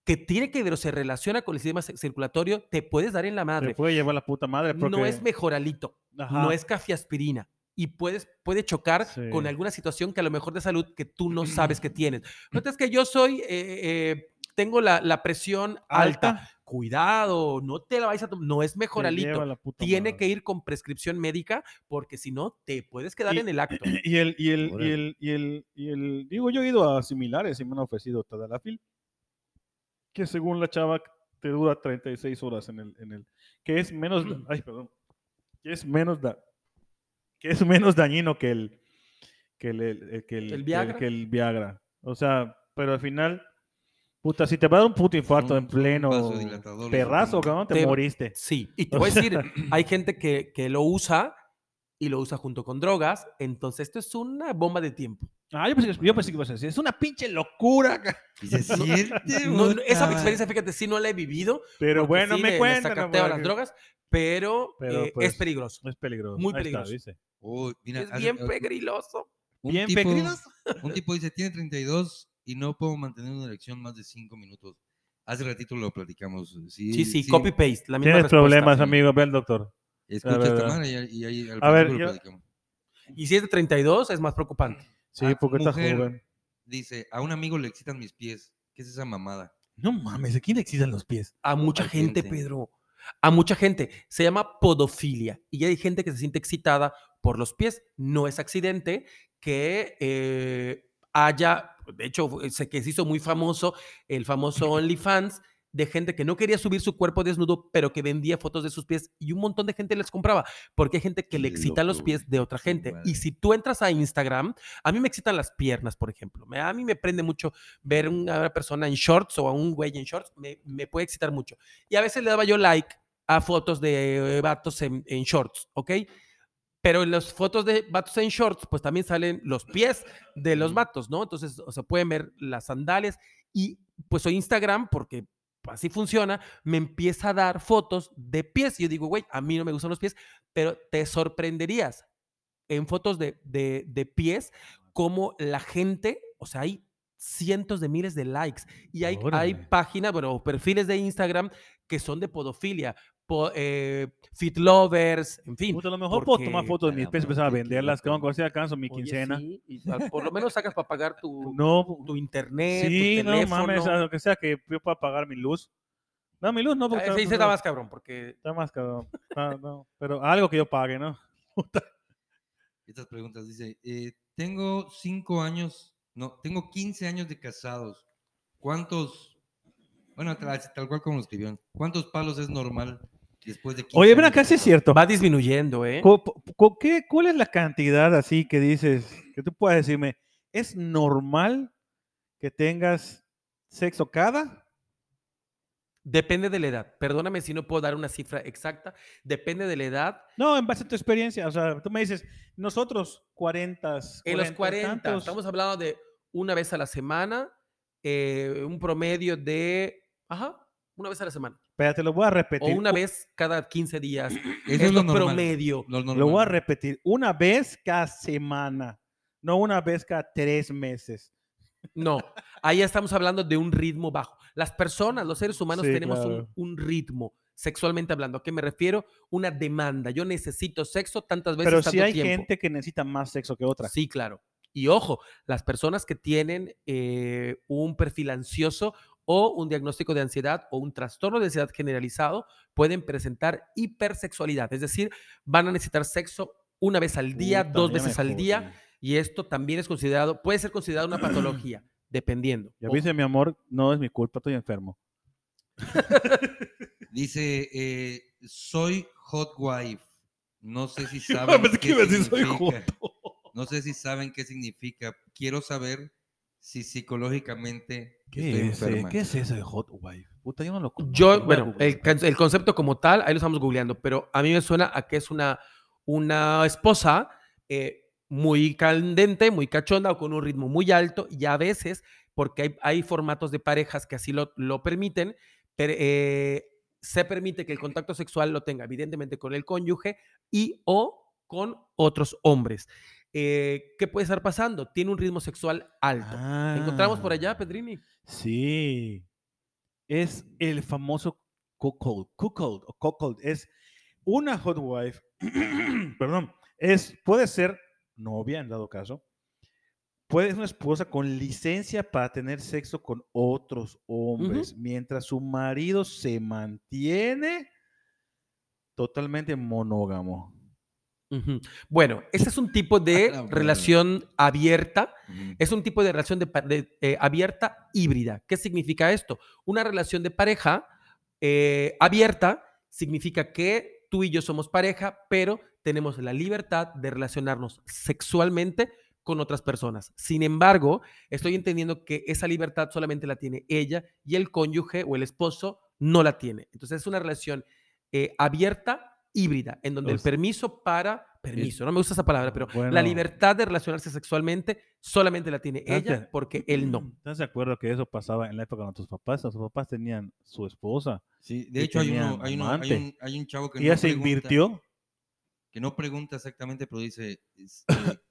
que tiene que ver o se relaciona con el sistema ci- circulatorio, te puedes dar en la Te madre. puede llevar la puta madre porque... No es mejoralito, Ajá. no es cafiaspirina. Y puedes, puede chocar Sí. con alguna situación que a lo mejor de salud que tú no sabes que tienes. No es que yo soy, eh, eh, tengo la, la presión alta. alta. Cuidado, no te la vais a tomar. No es te mejoralito. Tiene madre. que ir con prescripción médica porque si no, te puedes quedar Y- en el acto. Y el, y el, y el, y el, y el, digo, yo he ido a similares y me han ofrecido Tadalafil, que según la chava te dura 36 horas en el, en el, que es menos, da- ay, perdón, que es menos, da- que es menos dañino que el, que el, el- que el, ¿El que el- Viagra? que el Viagra. O sea, pero al final, puta, si te va a dar un puto infarto Un- en pleno supongo. cabrón, te, Te- moriste. Sí, y te voy a decir, hay gente que, que lo usa y lo usa junto con drogas, entonces esto es una bomba de tiempo. Ah, yo pensé, que- yo pensé que ibas a decir, es una pinche locura. ca-". Y se siente, No, no, esa experiencia, fíjate, sí no la he vivido. Pero bueno, sí me cuentan. las drogas, pero, Pero, eh, pues, es peligroso. Es peligroso. Muy está, peligroso. dice. Uy, mira, es hace- bien un pegriloso. Bien tipo- pegriloso. Un tipo dice, tiene 32 y no puedo mantener una erección más de 5 minutos. Hace ratito lo platicamos. Sí, Sí, sí, copy-paste, Tienes respuesta. problemas, sí. amigo. Ve al doctor. Escucha A ver, esta madre y, ahí- y ahí al A ver, principio lo yo- platicamos. Y si es de 32, es más preocupante. Sí, Ah, porque está joven. Dice, a un amigo le excitan mis pies. ¿Qué es esa mamada? No mames, ¿a quién le excitan los pies? A mucha gente. Pedro. A mucha gente. Se llama podofilia. Y hay gente que se siente excitada por los pies. No es accidente que eh, haya, de hecho, sé que se hizo muy famoso el famoso OnlyFans de gente que no quería subir su cuerpo desnudo, pero que vendía fotos de sus pies y un montón de gente les compraba, porque hay gente que le Qué excitan los pies de otra gente. Y si tú entras a Instagram, a mí me excitan las piernas, por ejemplo. A mí me prende mucho ver a una persona en shorts o a un güey en shorts, me, me puede excitar mucho. Y a veces le daba yo like a fotos de eh, vatos en, en shorts, ¿ok? Pero en las fotos de vatos en shorts, pues también salen los pies de los vatos, ¿no? Entonces, o sea, pueden ver las sandalias Y pues hoy Instagram, porque así funciona, me empieza a dar fotos de pies. Y yo digo, güey, a mí no me gustan los pies, pero te sorprenderías en fotos de, de, de pies como la gente, o sea, hay cientos de miles de likes y hay, hay páginas, bueno, perfiles de Instagram que son de podofilia, po- eh, fit lovers, en fin. Puta, a lo mejor puedo tomar fotos de mis pies y empezar a venderlas, que van a alcanzo mi Oye, quincena. sí, y por lo menos sacas para pagar tu, No, tu internet, sí, tu no teléfono. mames, lo que sea que yo pueda pagar mi luz. No, mi luz no, porque Ah, ese está, está más cabrón, porque está más cabrón. Ah, no, pero algo que yo pague, ¿no? Estas preguntas dice, eh, tengo cinco años, no, tengo 15 años de casados. ¿Cuántos, bueno, tal, tal cual como lo escribieron, cuántos palos es normal después de 15 Oye, ven acá, sí es cierto. va disminuyendo, ¿eh? ¿qué- ¿Cuál es la cantidad así que dices, que tú puedas decirme, es normal que tengas sexo cada? Depende de la edad. Perdóname si no puedo dar una cifra exacta. Depende de la edad. No, en base a tu experiencia. O sea, tú me dices, nosotros 40. En los 40, tantos. estamos hablando de una vez a la semana, eh, un promedio de, ajá, una vez a la semana. Espérate, lo voy a O repetir. una U- vez cada 15 días. Eso es es lo lo normal. promedio. Lo Lo voy a repetir. Una vez cada semana. No una vez cada tres meses. No, ahí estamos hablando de un ritmo bajo. Las personas, los seres humanos, Sí, tenemos un- claro. un, ritmo sexualmente hablando. ¿A qué me refiero? Una demanda. Yo necesito sexo tantas veces Pero tanto sí hay tiempo. gente que necesita más sexo que otra. Sí, claro. Y ojo, las personas que tienen eh, un perfil ansioso o un diagnóstico de ansiedad o un trastorno de ansiedad generalizado pueden presentar hipersexualidad. Es decir, van a necesitar sexo una vez al día, Puta, dos veces al día. Y esto también es considerado, puede ser considerado una patología, dependiendo. Ya viste, mi amor, no es mi culpa, estoy enfermo. Dice, eh, soy hot wife. No sé si saben qué iba a decir, soy significa. No sé si saben qué significa. Quiero saber si psicológicamente ¿Qué estoy es, enferma. ¿Qué es eso de hot wife? Puta, yo no lo. Yo, bueno, el concepto como tal, ahí lo estamos googleando, pero a mí me suena a que es una, una esposa eh, muy candente, muy cachonda o con un ritmo muy alto y a veces, porque hay, hay formatos de parejas que así lo, lo permiten, pero, eh, se permite que el contacto sexual lo tenga evidentemente con el cónyuge y o con otros hombres. Eh, ¿Qué puede estar pasando? Tiene un ritmo sexual alto. ¿Encontramos por allá, Ah, Pedrini? Sí. Es el famoso cuckold. Cuckold o cuckold. Es una hot wife. perdón. Es, puede ser novia en dado caso. Puede ser una esposa con licencia para tener sexo con otros hombres, mientras su marido se mantiene totalmente monógamo. Bueno, ese es un tipo de La madre. relación abierta, es un tipo de relación de, de, eh, abierta híbrida. ¿Qué significa esto? Una relación de pareja eh, abierta significa que tú y yo somos pareja, pero tenemos la libertad de relacionarnos sexualmente con otras personas. Sin embargo, estoy entendiendo que esa libertad solamente la tiene ella y el cónyuge o el esposo no la tiene. Entonces es una relación eh, abierta híbrida, en donde O el permiso para, permiso, no me gusta esa palabra, pero la libertad de relacionarse sexualmente solamente la tiene ¿Estás de- ella porque él no. ¿Estás de acuerdo que eso pasaba en la época de nuestros papás? Nuestros papás tenían su esposa Sí, de hecho hay, uno, hay, uno- hay un, hay un chavo que y no ella se invirtió. que no pregunta exactamente, pero dice este,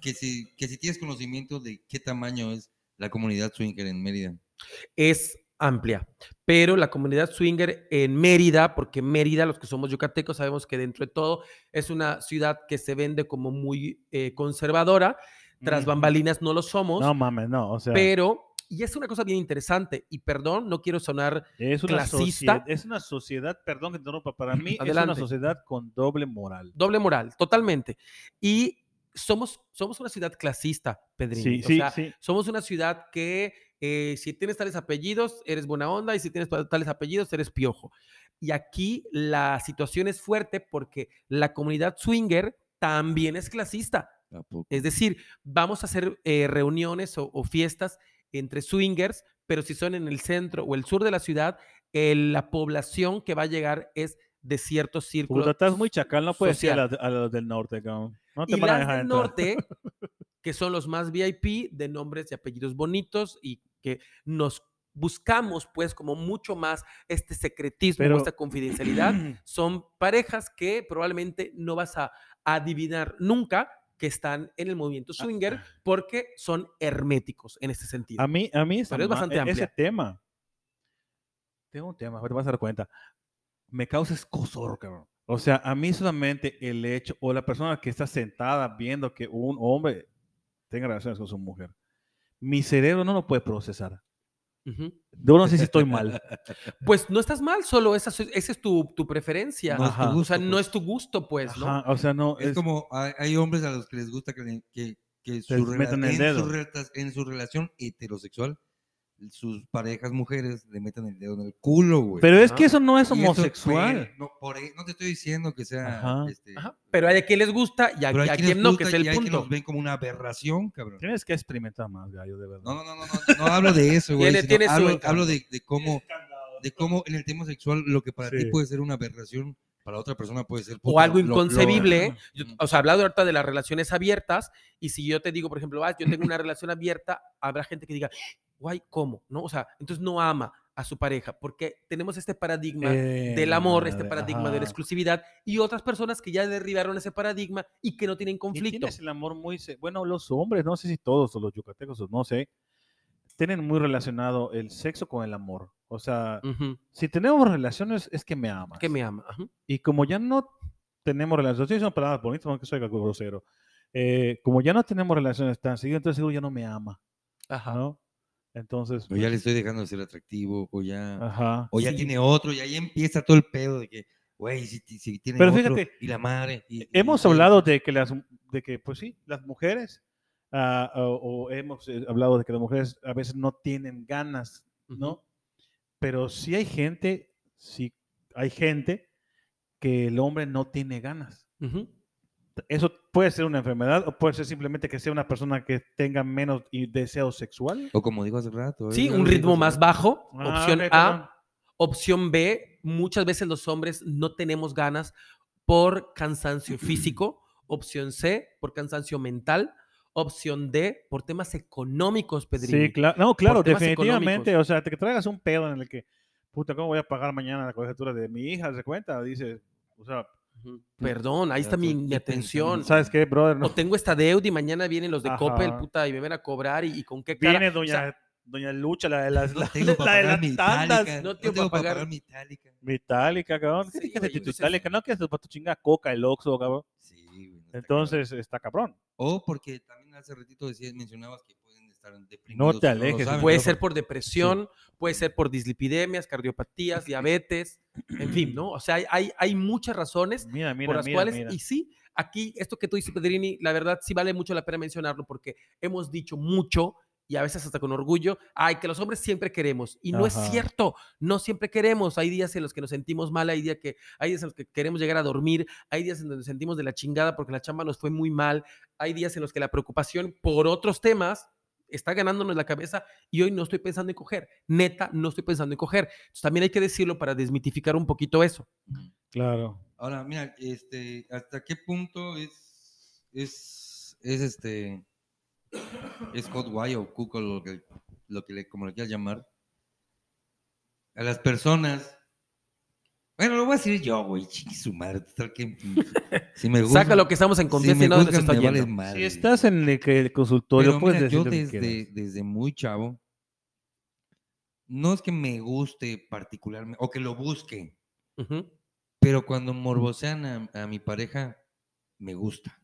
que, si, que si tienes conocimiento de qué tamaño es la comunidad swinger en Mérida. es amplia, pero la comunidad swinger en Mérida, porque Mérida, los que somos yucatecos, sabemos que dentro de todo es una ciudad que se vende como muy eh, conservadora, tras bambalinas no lo somos, No mames, no. O sea, pero, y es una cosa bien interesante, y perdón, no quiero sonar es una, clasista. sociedad, es una sociedad, perdón que te interrumpa, para mí es una sociedad con doble moral. doble moral, totalmente. Y somos, somos una ciudad clasista, Pedrín. Sí, o sí, sea, sí. somos una ciudad que eh, si tienes tales apellidos, eres buena onda, y si tienes tales apellidos, eres piojo. Y aquí la situación es fuerte porque la comunidad swinger también es clasista. Es decir, vamos a hacer eh, reuniones o, o fiestas entre swingers, pero si son en el centro o el sur de la ciudad, eh, la población que va a llegar es de ciertos círculos. Puta, estás muy chacal, no puedes ir a, social. la- a los del norte, cabrón. No te y van a dejar del entrar. norte, que son los más VIP, de nombres y apellidos bonitos y que nos buscamos pues como mucho más este secretismo, Pero- esta confidencialidad, son parejas que probablemente no vas a adivinar nunca que están en el movimiento Ah, swinger porque son herméticos en este sentido. A mí, a mí esa Pero es bastante e- amplia. ese tema. Tengo un tema, te vas a dar cuenta. Me causa escosor, cabrón. O sea, a mí solamente el hecho, o la persona que está sentada viendo que un hombre tenga relaciones con su mujer, mi cerebro no lo puede procesar. Ujú. Yo no sé si estoy mal. Pues no estás mal, solo esa, es- esa es tu, tu preferencia. No es tu Ajá. o sea, gusto, no pues. es tu gusto, pues, ¿no? Ajá, o sea, no. Es, como hay, hay hombres a los que les gusta que, que, que su metan en, su en su relación heterosexual, sus parejas mujeres le metan el dedo en el culo, güey. Pero es que eso no es eso, homosexual. no, por ahí- no te estoy diciendo que sea. Ajá. este, Ajá. Pero hay a quien les gusta y a, quien no, que es el y hay punto. los ven como una aberración, cabrón. Tienes que experimentar más, gallo, de verdad. No, no, no, no, no, no hablo de eso, güey. Hablo, de, de cómo, de cómo en el tema sexual lo que para ti puede ser una aberración, para otra persona puede ser o puta, algo lo- lo- inconcebible. Yo- Ujú. o sea, hablado ahorita de las relaciones abiertas, y si yo te digo, por ejemplo, ah, yo tengo una relación abierta, habrá gente que diga, guay, ¿cómo? ¿No? O sea, entonces no ama a su pareja, porque tenemos este paradigma Eh, del amor, este paradigma de la exclusividad, y otras personas que ya derribaron ese paradigma y que no tienen Y conflicto. tienes el amor muy... Bueno, los hombres, no sé si todos, o los yucatecos, o no sé, tienen muy relacionado el sexo con el amor. O sea, Ujú. si tenemos relaciones es que me amas. Que me ama. ajá. Y como ya no tenemos relaciones, sí, son palabras bonitas, aunque soy algo grosero. Eh, como ya no tenemos relaciones tan seguidas, entonces seguro ya no me ama, Ajá. ¿no? Entonces, O ya le estoy dejando de ser atractivo, o ya, ajá. o ya Sí. tiene otro, y ahí empieza todo el pedo de que, güey, si, si tiene Pero otro, fíjate, y la madre. y- Hemos y- hablado de que las, de que, pues sí, las mujeres, ah, o, o hemos eh, hablado de que las mujeres a veces no tienen ganas, ¿no? Ujú. Pero sí hay gente, sí hay gente que el hombre no tiene ganas. Eso puede ser una enfermedad o puede ser simplemente que sea una persona que tenga menos deseo sexual. O como digo hace rato. Sí, eh, un ritmo más bajo. Ah, opción A. perdón. Opción B, muchas veces los hombres no tenemos ganas por cansancio físico. Opción C, por cansancio mental. Opción D, por temas económicos, Pedrini. Sí, claro. No, claro, definitivamente. económicos. O sea, te que traigas un pedo en el que, puta, ¿cómo voy a pagar mañana la colegiatura de mi hija? ¿Se cuenta? Dice, o sea, Ujú. Perdón, ahí está mi, atención. ¿sabes qué, brother? No. O tengo esta deuda y mañana vienen los de Coppel, Ajá. puta, y me van a cobrar y, y con qué cara. Viene O doña, sea, doña Lucha, la de las, No la, tengo de las tandas. No No tengo tengo para pagar- pagar mi itálica. Cabrón. Sí, Sí, que güey, tu entonces- Itálica, no que es para tu chinga coca, el oxo, cabrón. Sí, güey, está Entonces, está cabrón. O porque también hace ratito decías, mencionabas que pueden estar deprimidos. te y lo alejes, saben. Puede Pero- ser por depresión, puede ser por dislipidemias, cardiopatías, diabetes, en fin, ¿no? O sea, hay, hay, hay muchas razones Mira, mira, por las mira, cuales, mira. y sí, aquí esto que tú dices, Pedrini, la verdad sí vale mucho la pena mencionarlo porque hemos dicho mucho y a veces hasta con orgullo, ay, que los hombres siempre queremos. Y no es cierto, no siempre queremos. Hay días en los que nos sentimos mal, hay días, que, hay días en los que queremos llegar a dormir, hay días en donde nos sentimos de la chingada porque la chamba nos fue muy mal, hay días en los que la preocupación por otros temas está ganándonos la cabeza y hoy no estoy pensando en coger. Neta, no estoy pensando en coger. Entonces, también hay que decirlo para desmitificar un poquito eso. Claro. Ahora, mira, este, ¿hasta qué punto es, es, es este, es hot guay o cuco lo que, lo que le, como le quieras llamar? A las personas. Bueno, lo voy a decir yo, güey, chiqui su madre. total que, si me gusta, Saca lo que estamos en si confianza me y está me vale. Si estás en el, que- el consultorio, Pero puedes mira, decir yo lo desde, muy chavo, no es que me guste particularmente, o que lo busque, pero cuando morbosean a, a mi pareja, me gusta.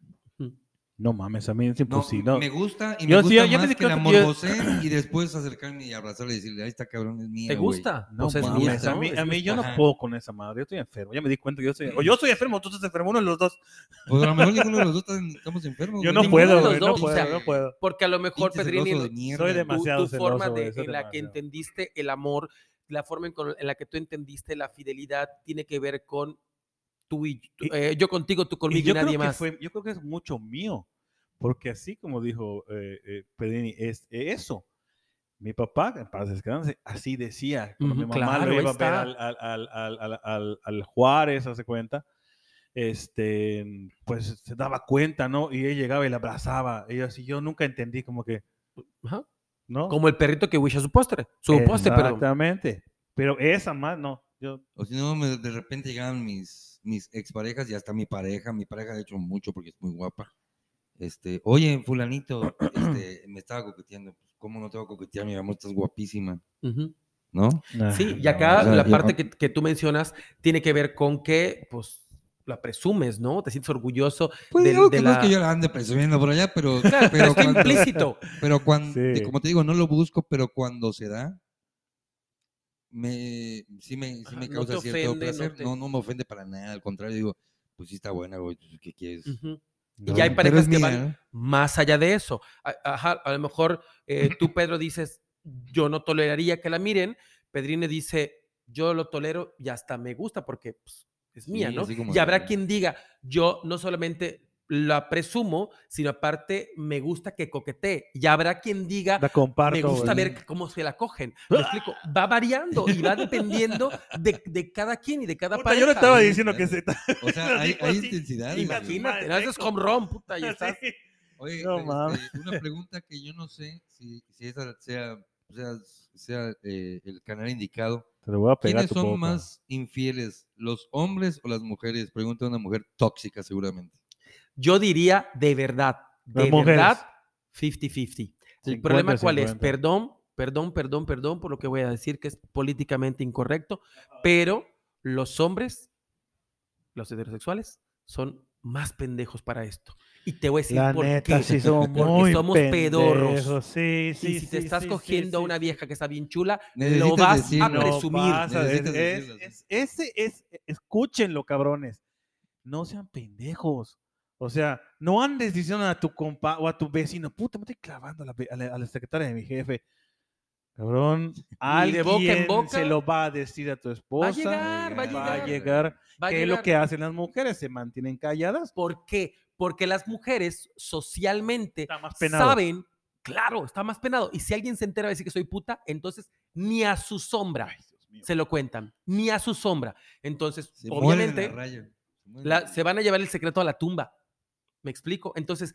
No mames, a mí es No, imposible. no. me gusta y Yo me sí, gusta ya me más di que la yo- morboseen y después acercarme y abrazarle y decirle, ahí está cabrón, es mía, ¿Te güey". gusta? No O sea, es mames, mía, a ¿no? mí, a mí yo no puedo con esa madre. Yo estoy enfermo. Ya me di cuenta que yo estoy. O yo estoy enfermo, tú estás enfermo, uno de los dos. Pues a lo mejor ninguno de los dos estamos enfermos. Yo no puedo, güey. No o puedo, sea, no puedo. Porque a lo mejor, Pedrini, no- de. Soy tu- demasiado tu, forma celoso, de, soy en la que entendiste el amor, la forma en, con- en la que tú entendiste la fidelidad, tiene que ver con tú y, tú- Y- eh, yo contigo, tú Y conmigo y, yo nadie creo que más. fue, yo creo que es mucho mío, porque así como dijo eh, eh, Pedrini, es eso. Mi papá, en paz descanse, así decía. Cuando mi Ujú, mamá claro, lo iba a ver al, al, al, al, al- al- al Juárez, hace cuenta, este, pues se daba cuenta, ¿no? Y él llegaba y la abrazaba. Y yo así, yo nunca entendí como que, Ajá. ¿no? Como el perrito que wisha su postre. Su postre. Exactamente. Pero esa más, no. Yo, O si no, de repente llegaban mis, mis exparejas y hasta mi pareja. Mi pareja, de hecho, mucho porque es muy guapa. Este, oye, fulanito, este, me estaba coqueteando. Pues, ¿Cómo no te voy a coquetear? Mi amor, estás guapísima. ¿no? Sí, y acá o sea, la yo- parte que, que tú mencionas tiene que ver con que, pues, la presumes, ¿no? Te sientes orgulloso. Pues digo de que no es que yo la ande presumiendo por allá, pero, Claro, pero cuando, implícito. pero cuando, Sí. como te digo, no lo busco, pero cuando se da, me, sí me, sí me no causa te cierto ofende, no placer. te- No, no me ofende para nada, al contrario, digo, pues sí está buena, güey, pues, ¿qué quieres? Ujú. Y no. ya hay parejas que mía, van ¿no? más allá de eso. Ajá, a lo mejor eh, tú, Pedro, dices, yo no toleraría que la miren. Pedrine dice, yo lo tolero y hasta me gusta porque pues, es mía, Sí, ¿no? Y habrá quien diga, yo no solamente la presumo, sino aparte me gusta que coquetee. Y habrá quien diga, La comparto. me gusta ver cómo se la cogen. Me explico, va variando y va dependiendo de, de cada quien y de cada Puta, pareja. yo le estaba diciendo que se... O sea, hay, hay intensidad. Imagínate, no haces home run, puta, y estás... Sí. Oye, No este, mames. una pregunta que yo no sé si, si esa sea, sea, sea eh, el canal indicado. Te lo voy a pegar ¿Quiénes son boca. más infieles, los hombres o las mujeres? Pregunta una mujer tóxica seguramente. Yo diría de verdad, de verdad, 50-50. El problema cuál es, 50. perdón, perdón, perdón, perdón por lo que voy a decir que es políticamente incorrecto, pero los hombres, los heterosexuales, son más pendejos para esto. Y te voy a decir La por neta, qué. sí somos Porque muy somos pedorros. pendejos, Sí, sí, y si te sí, estás sí, cogiendo a sí, una vieja que está bien chula, lo vas a No presumir. a es- es- ese es, escúchenlo, cabrones. No sean pendejos. O sea, no andes diciendo a tu compa o a tu vecino, puta, me estoy clavando a la, a la- a la secretaria de mi jefe. Cabrón, Y de boca en alguien boca, se lo va a decir a tu esposa. llegar, va a va a llegar. llegar. Va a ¿Qué es lo llegar. que hacen las mujeres? Se mantienen calladas. ¿Por qué? Porque las mujeres socialmente saben, claro, está más penado. Y si alguien se entera de decir que soy puta, entonces ni a su sombra Ay, se lo cuentan, ni a su sombra. Entonces, Se obviamente, la- la- se van a llevar el secreto a la tumba. ¿Me explico? Entonces,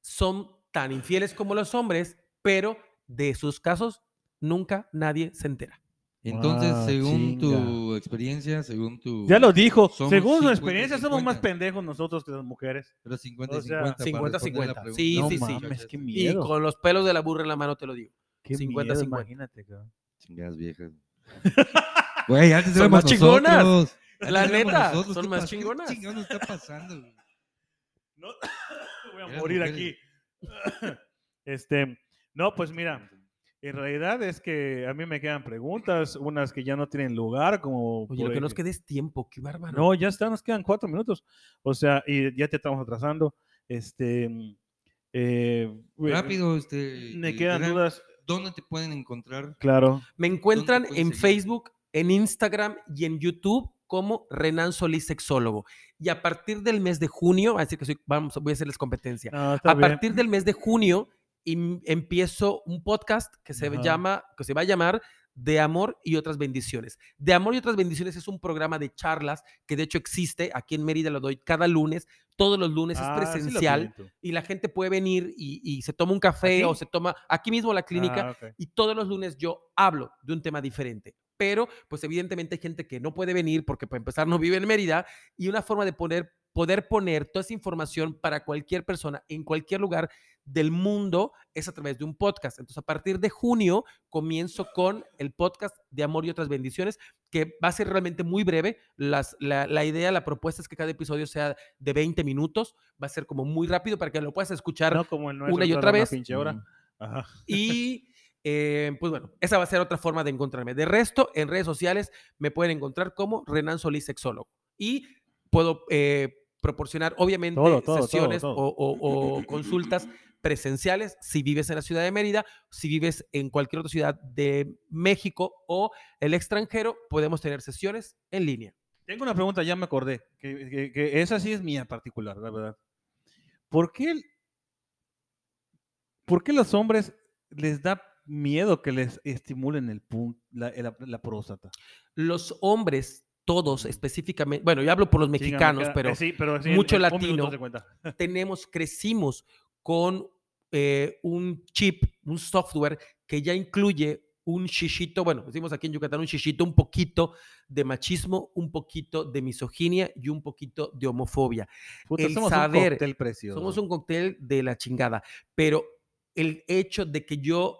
son tan infieles como los hombres, pero de sus casos nunca nadie se entera. Entonces, Ah, según tu chinga. experiencia, según tu... Ya lo dijo. Según su 50, experiencia, somos más 50. pendejos nosotros que las mujeres. Pero 50 O sea, 50. para 50, responder la 50. pregunta. Sí, no sí, sí. mames, qué Y miedo. con los pelos de la burra en la mano te lo digo. Qué 50, miedo, 50. imagínate, cabrón. Chingadas viejas. Güey, antes Son más chingonas. nosotros. Antes La neta, nosotros. son ¿Qué más pasa? ¿Qué chingonas. está pasando? güey? No, voy a morir aquí. Este, no, pues mira, en realidad es que a mí me quedan preguntas, unas que ya no tienen lugar, como... Oye, por lo que nos quede es tiempo, qué bárbaro. No, ya está, nos quedan cuatro minutos. O sea, y ya te estamos atrasando. Este, mm, eh, Rápido, este. Me eh, quedan dudas, ¿Dónde te pueden encontrar? claro. Me encuentran ¿Dónde te pueden en seguir? Facebook, en Instagram y en YouTube como Renan Solís Sexólogo. Y a partir del mes de junio, así que soy- vamos, voy a hacerles competencia. No, A bien. partir del mes de junio im- empiezo un podcast que se Ajá. llama, que se va a llamar De Amor y otras bendiciones. De Amor y otras bendiciones es un programa de charlas que de hecho existe aquí en Mérida, lo doy cada lunes, todos los lunes Ah, es lo presencial y la gente puede venir y, y se toma un café ¿Aquí? o se toma aquí mismo la clínica Ah, y todos los lunes yo hablo de un tema diferente. Pero, pues evidentemente hay gente que no puede venir porque para empezar no vive en Mérida y una forma de poner, poder poner toda esa información para cualquier persona en cualquier lugar del mundo es a través de un podcast. Entonces, a partir de junio comienzo con el podcast de Amor y otras bendiciones, que va a ser realmente muy breve. Las, la, la idea, la propuesta es que cada episodio sea de 20 minutos, va a ser como muy rápido para que lo puedas escuchar No como el una y otra una vez. hora. Mm. Ajá. y eh, pues bueno, esa va a ser otra forma de encontrarme. De resto, en redes sociales me pueden encontrar como Renan Solís Sexólogo. Y puedo eh, proporcionar, obviamente, Todo, todo, sesiones todo, o- o- o consultas presenciales si vives en la ciudad de Mérida, si vives en cualquier otra ciudad de México o el extranjero, podemos tener sesiones en línea. Tengo una pregunta, ya me acordé, que, que- que esa sí es mía particular, la verdad. ¿Por qué, ¿Por qué los hombres les da miedo que les estimulen el pun- la, la- la próstata? Los hombres, todos específicamente, bueno, yo hablo por los mexicanos, pero eh, sí, pero sí, mucho latino. tenemos, crecimos con eh, un chip, un software que ya incluye un shishito, bueno, decimos aquí en Yucatán un shishito, un poquito de machismo, un poquito de misoginia y un poquito de homofobia. Puta, el somos saber- un cóctel precioso. Somos un cóctel de la chingada, pero el hecho de que yo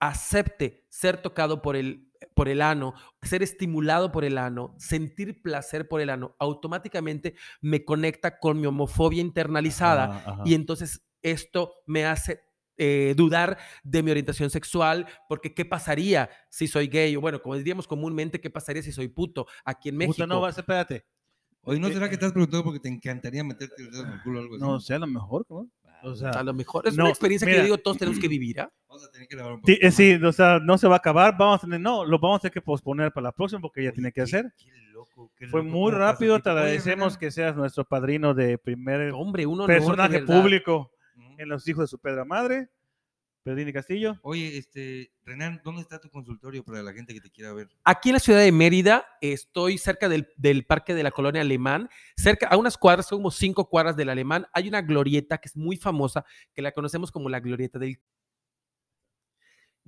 acepte ser tocado por el, por el ano, ser estimulado por el ano, sentir placer por el ano, automáticamente me conecta con mi homofobia internalizada Ajá, ajá. y entonces esto me hace eh, dudar de mi orientación sexual, porque ¿qué pasaría si soy gay? O bueno, como diríamos comúnmente, ¿qué pasaría si soy puto aquí en México? Puta, no, vas, espérate. Oye, ¿no Eh, será que te has preguntado porque te encantaría meterte el dedo en el culo o algo así? No sé, a lo mejor, ¿no? O sea, A lo mejor es no, una experiencia que yo digo todos tenemos que vivir, ¿ah? Vamos a tener que un Sí, eh, sí, o sea, no se va a acabar, vamos a tener, no, lo vamos a tener que posponer para la próxima porque ella Oye, tiene que qué- hacer. qué loco, qué Fue loco muy rápido, te agradecemos que seas nuestro padrino de primer Hombre, uno de personaje público en Los Hijos de su Pedra Madre, Pedrini Castillo. Oye, este, Renan, ¿dónde está tu consultorio para la gente que te quiera ver? Aquí en la ciudad de Mérida, estoy cerca del, del parque de la colonia Alemán, cerca, a unas cuadras, son como cinco cuadras del Alemán, hay una glorieta que es muy famosa, que la conocemos como la glorieta del...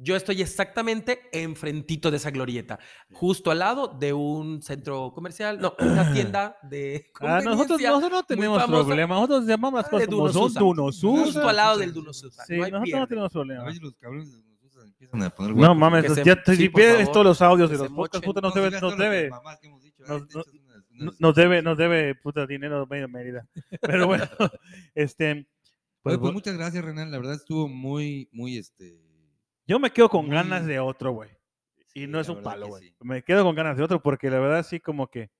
Yo estoy exactamente enfrentito de esa glorieta, justo al lado de un centro comercial, no, una tienda de Ah, nosotros, nosotros no tenemos famosa. problema, nosotros llamamos las Ah, cosas de como son, Dunosusa. Justo al lado del Dunosusa. Sí, no hay nosotros no tenemos A problema. ver si los cabrones de los usan, empiezan a poner No mames, se- ya te- sí, si ves favor, todos los audios de los podcasts, puta, nos debe, nos debe, nos- debe, nos debe, puta, dinero medio Mérida. Pero bueno, este, pues, Oye, pues muchas gracias, Renan. La verdad estuvo muy, muy, este... yo me quedo con ganas de otro, güey. Y sí, no es un palo, güey. sí. Me quedo con ganas de otro porque la verdad sí como que...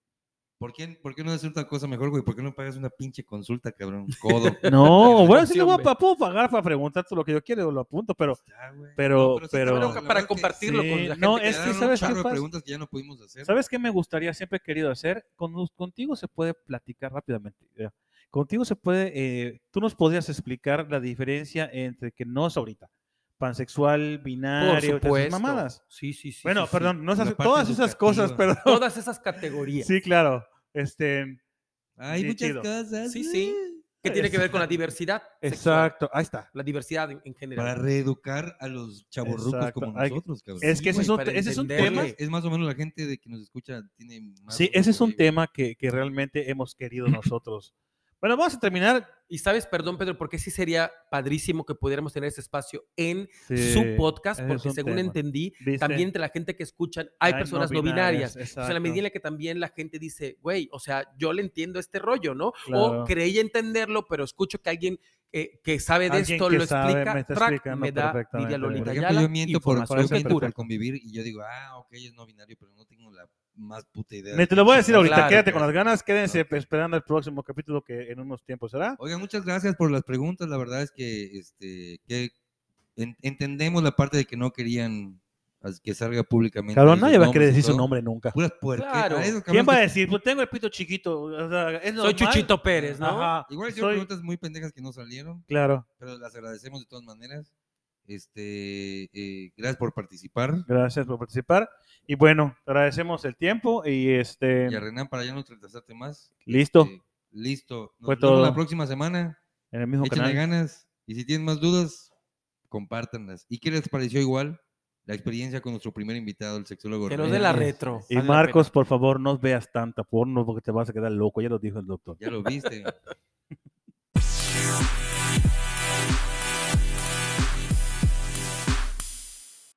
¿Por qué, ¿Por qué no hacer otra cosa mejor, güey? ¿Por qué no pagas una pinche consulta, cabrón? Codo. No, bueno, sí lo voy a puedo pagar para preguntar todo lo que yo quiero, lo apunto, pero Ya, güey. pero- pero- para que compartirlo sí, con la gente no, es que ¿sabes qué preguntas que ya no pudimos hacer. ¿Sabes qué me gustaría, siempre he querido hacer? Con, contigo se puede platicar rápidamente. ya. Contigo se puede, eh, tú nos podrías explicar la diferencia entre que no es ahorita, pansexual, Por binario, todas esas supuesto. mamadas. Sí, sí, sí. bueno, sí, sí. perdón, no esas- todas esas cosas, perdón. Todas esas categorías. Sí, claro. Este, Hay Sí, muchas chido. cosas. Sí, sí. Que tiene que ver con la diversidad. sexual, exacto, ahí está. La diversidad en, en general. Para reeducar a los chavorrucos Exacto. como Hay- nosotros, cabrón. Es que ese güey, es un, ese es un tema. Es más o menos la gente de que nos escucha tiene más Sí, ese es por un tema que, que realmente hemos querido nosotros. Bueno, vamos a terminar. Y sabes, perdón, Pedro, porque sí sería padrísimo que pudiéramos tener ese espacio en Sí, su podcast, porque según tema. entendí, ¿Viste? también entre la gente que escuchan hay Hay personas no binarias. O sea, la medida en la que también la gente dice, güey, o sea, yo le entiendo este rollo, ¿no? Claro. O creí entenderlo, pero escucho que alguien eh, que sabe de Alguien esto que lo sabe, explica, me track, me da Lidia. Lolita Por yo miento por, que miento por convivir y yo digo, ah, ok, es no binario, pero no tengo la más puta idea. Me te lo voy a decir ahorita, Claro, quédate claro. con las ganas, quédense esperando el próximo capítulo que en unos tiempos será. Oigan, muchas gracias por las preguntas. La verdad es que, este, que en- entendemos la parte de que no querían que salga públicamente. Cabrón, nadie va a querer decir su nombre nunca. Puras. Claro. ¿Quién va a decir? Pues tengo el pito chiquito. o sea, ¿es Soy? Chuchito Pérez, ¿no? Ajá, Igual hicieron soy- preguntas muy pendejas que no salieron, Claro, pero las agradecemos de todas maneras. Este, eh, gracias por participar. gracias por participar. Y bueno, te agradecemos el tiempo y este. Y a Renan, para ya no retrasarte más. Listo. este, listo. Nos Fue vemos todo. la próxima semana. En el mismo Échenle canal. ganas. Y si tienen más dudas, compártanlas. ¿Y qué les pareció igual la experiencia con nuestro primer invitado, el sexólogo? Que nos dé la retro. Y Marcos, por favor, no veas tanta porno porque te vas a quedar loco. Ya lo dijo el doctor. Ya lo viste.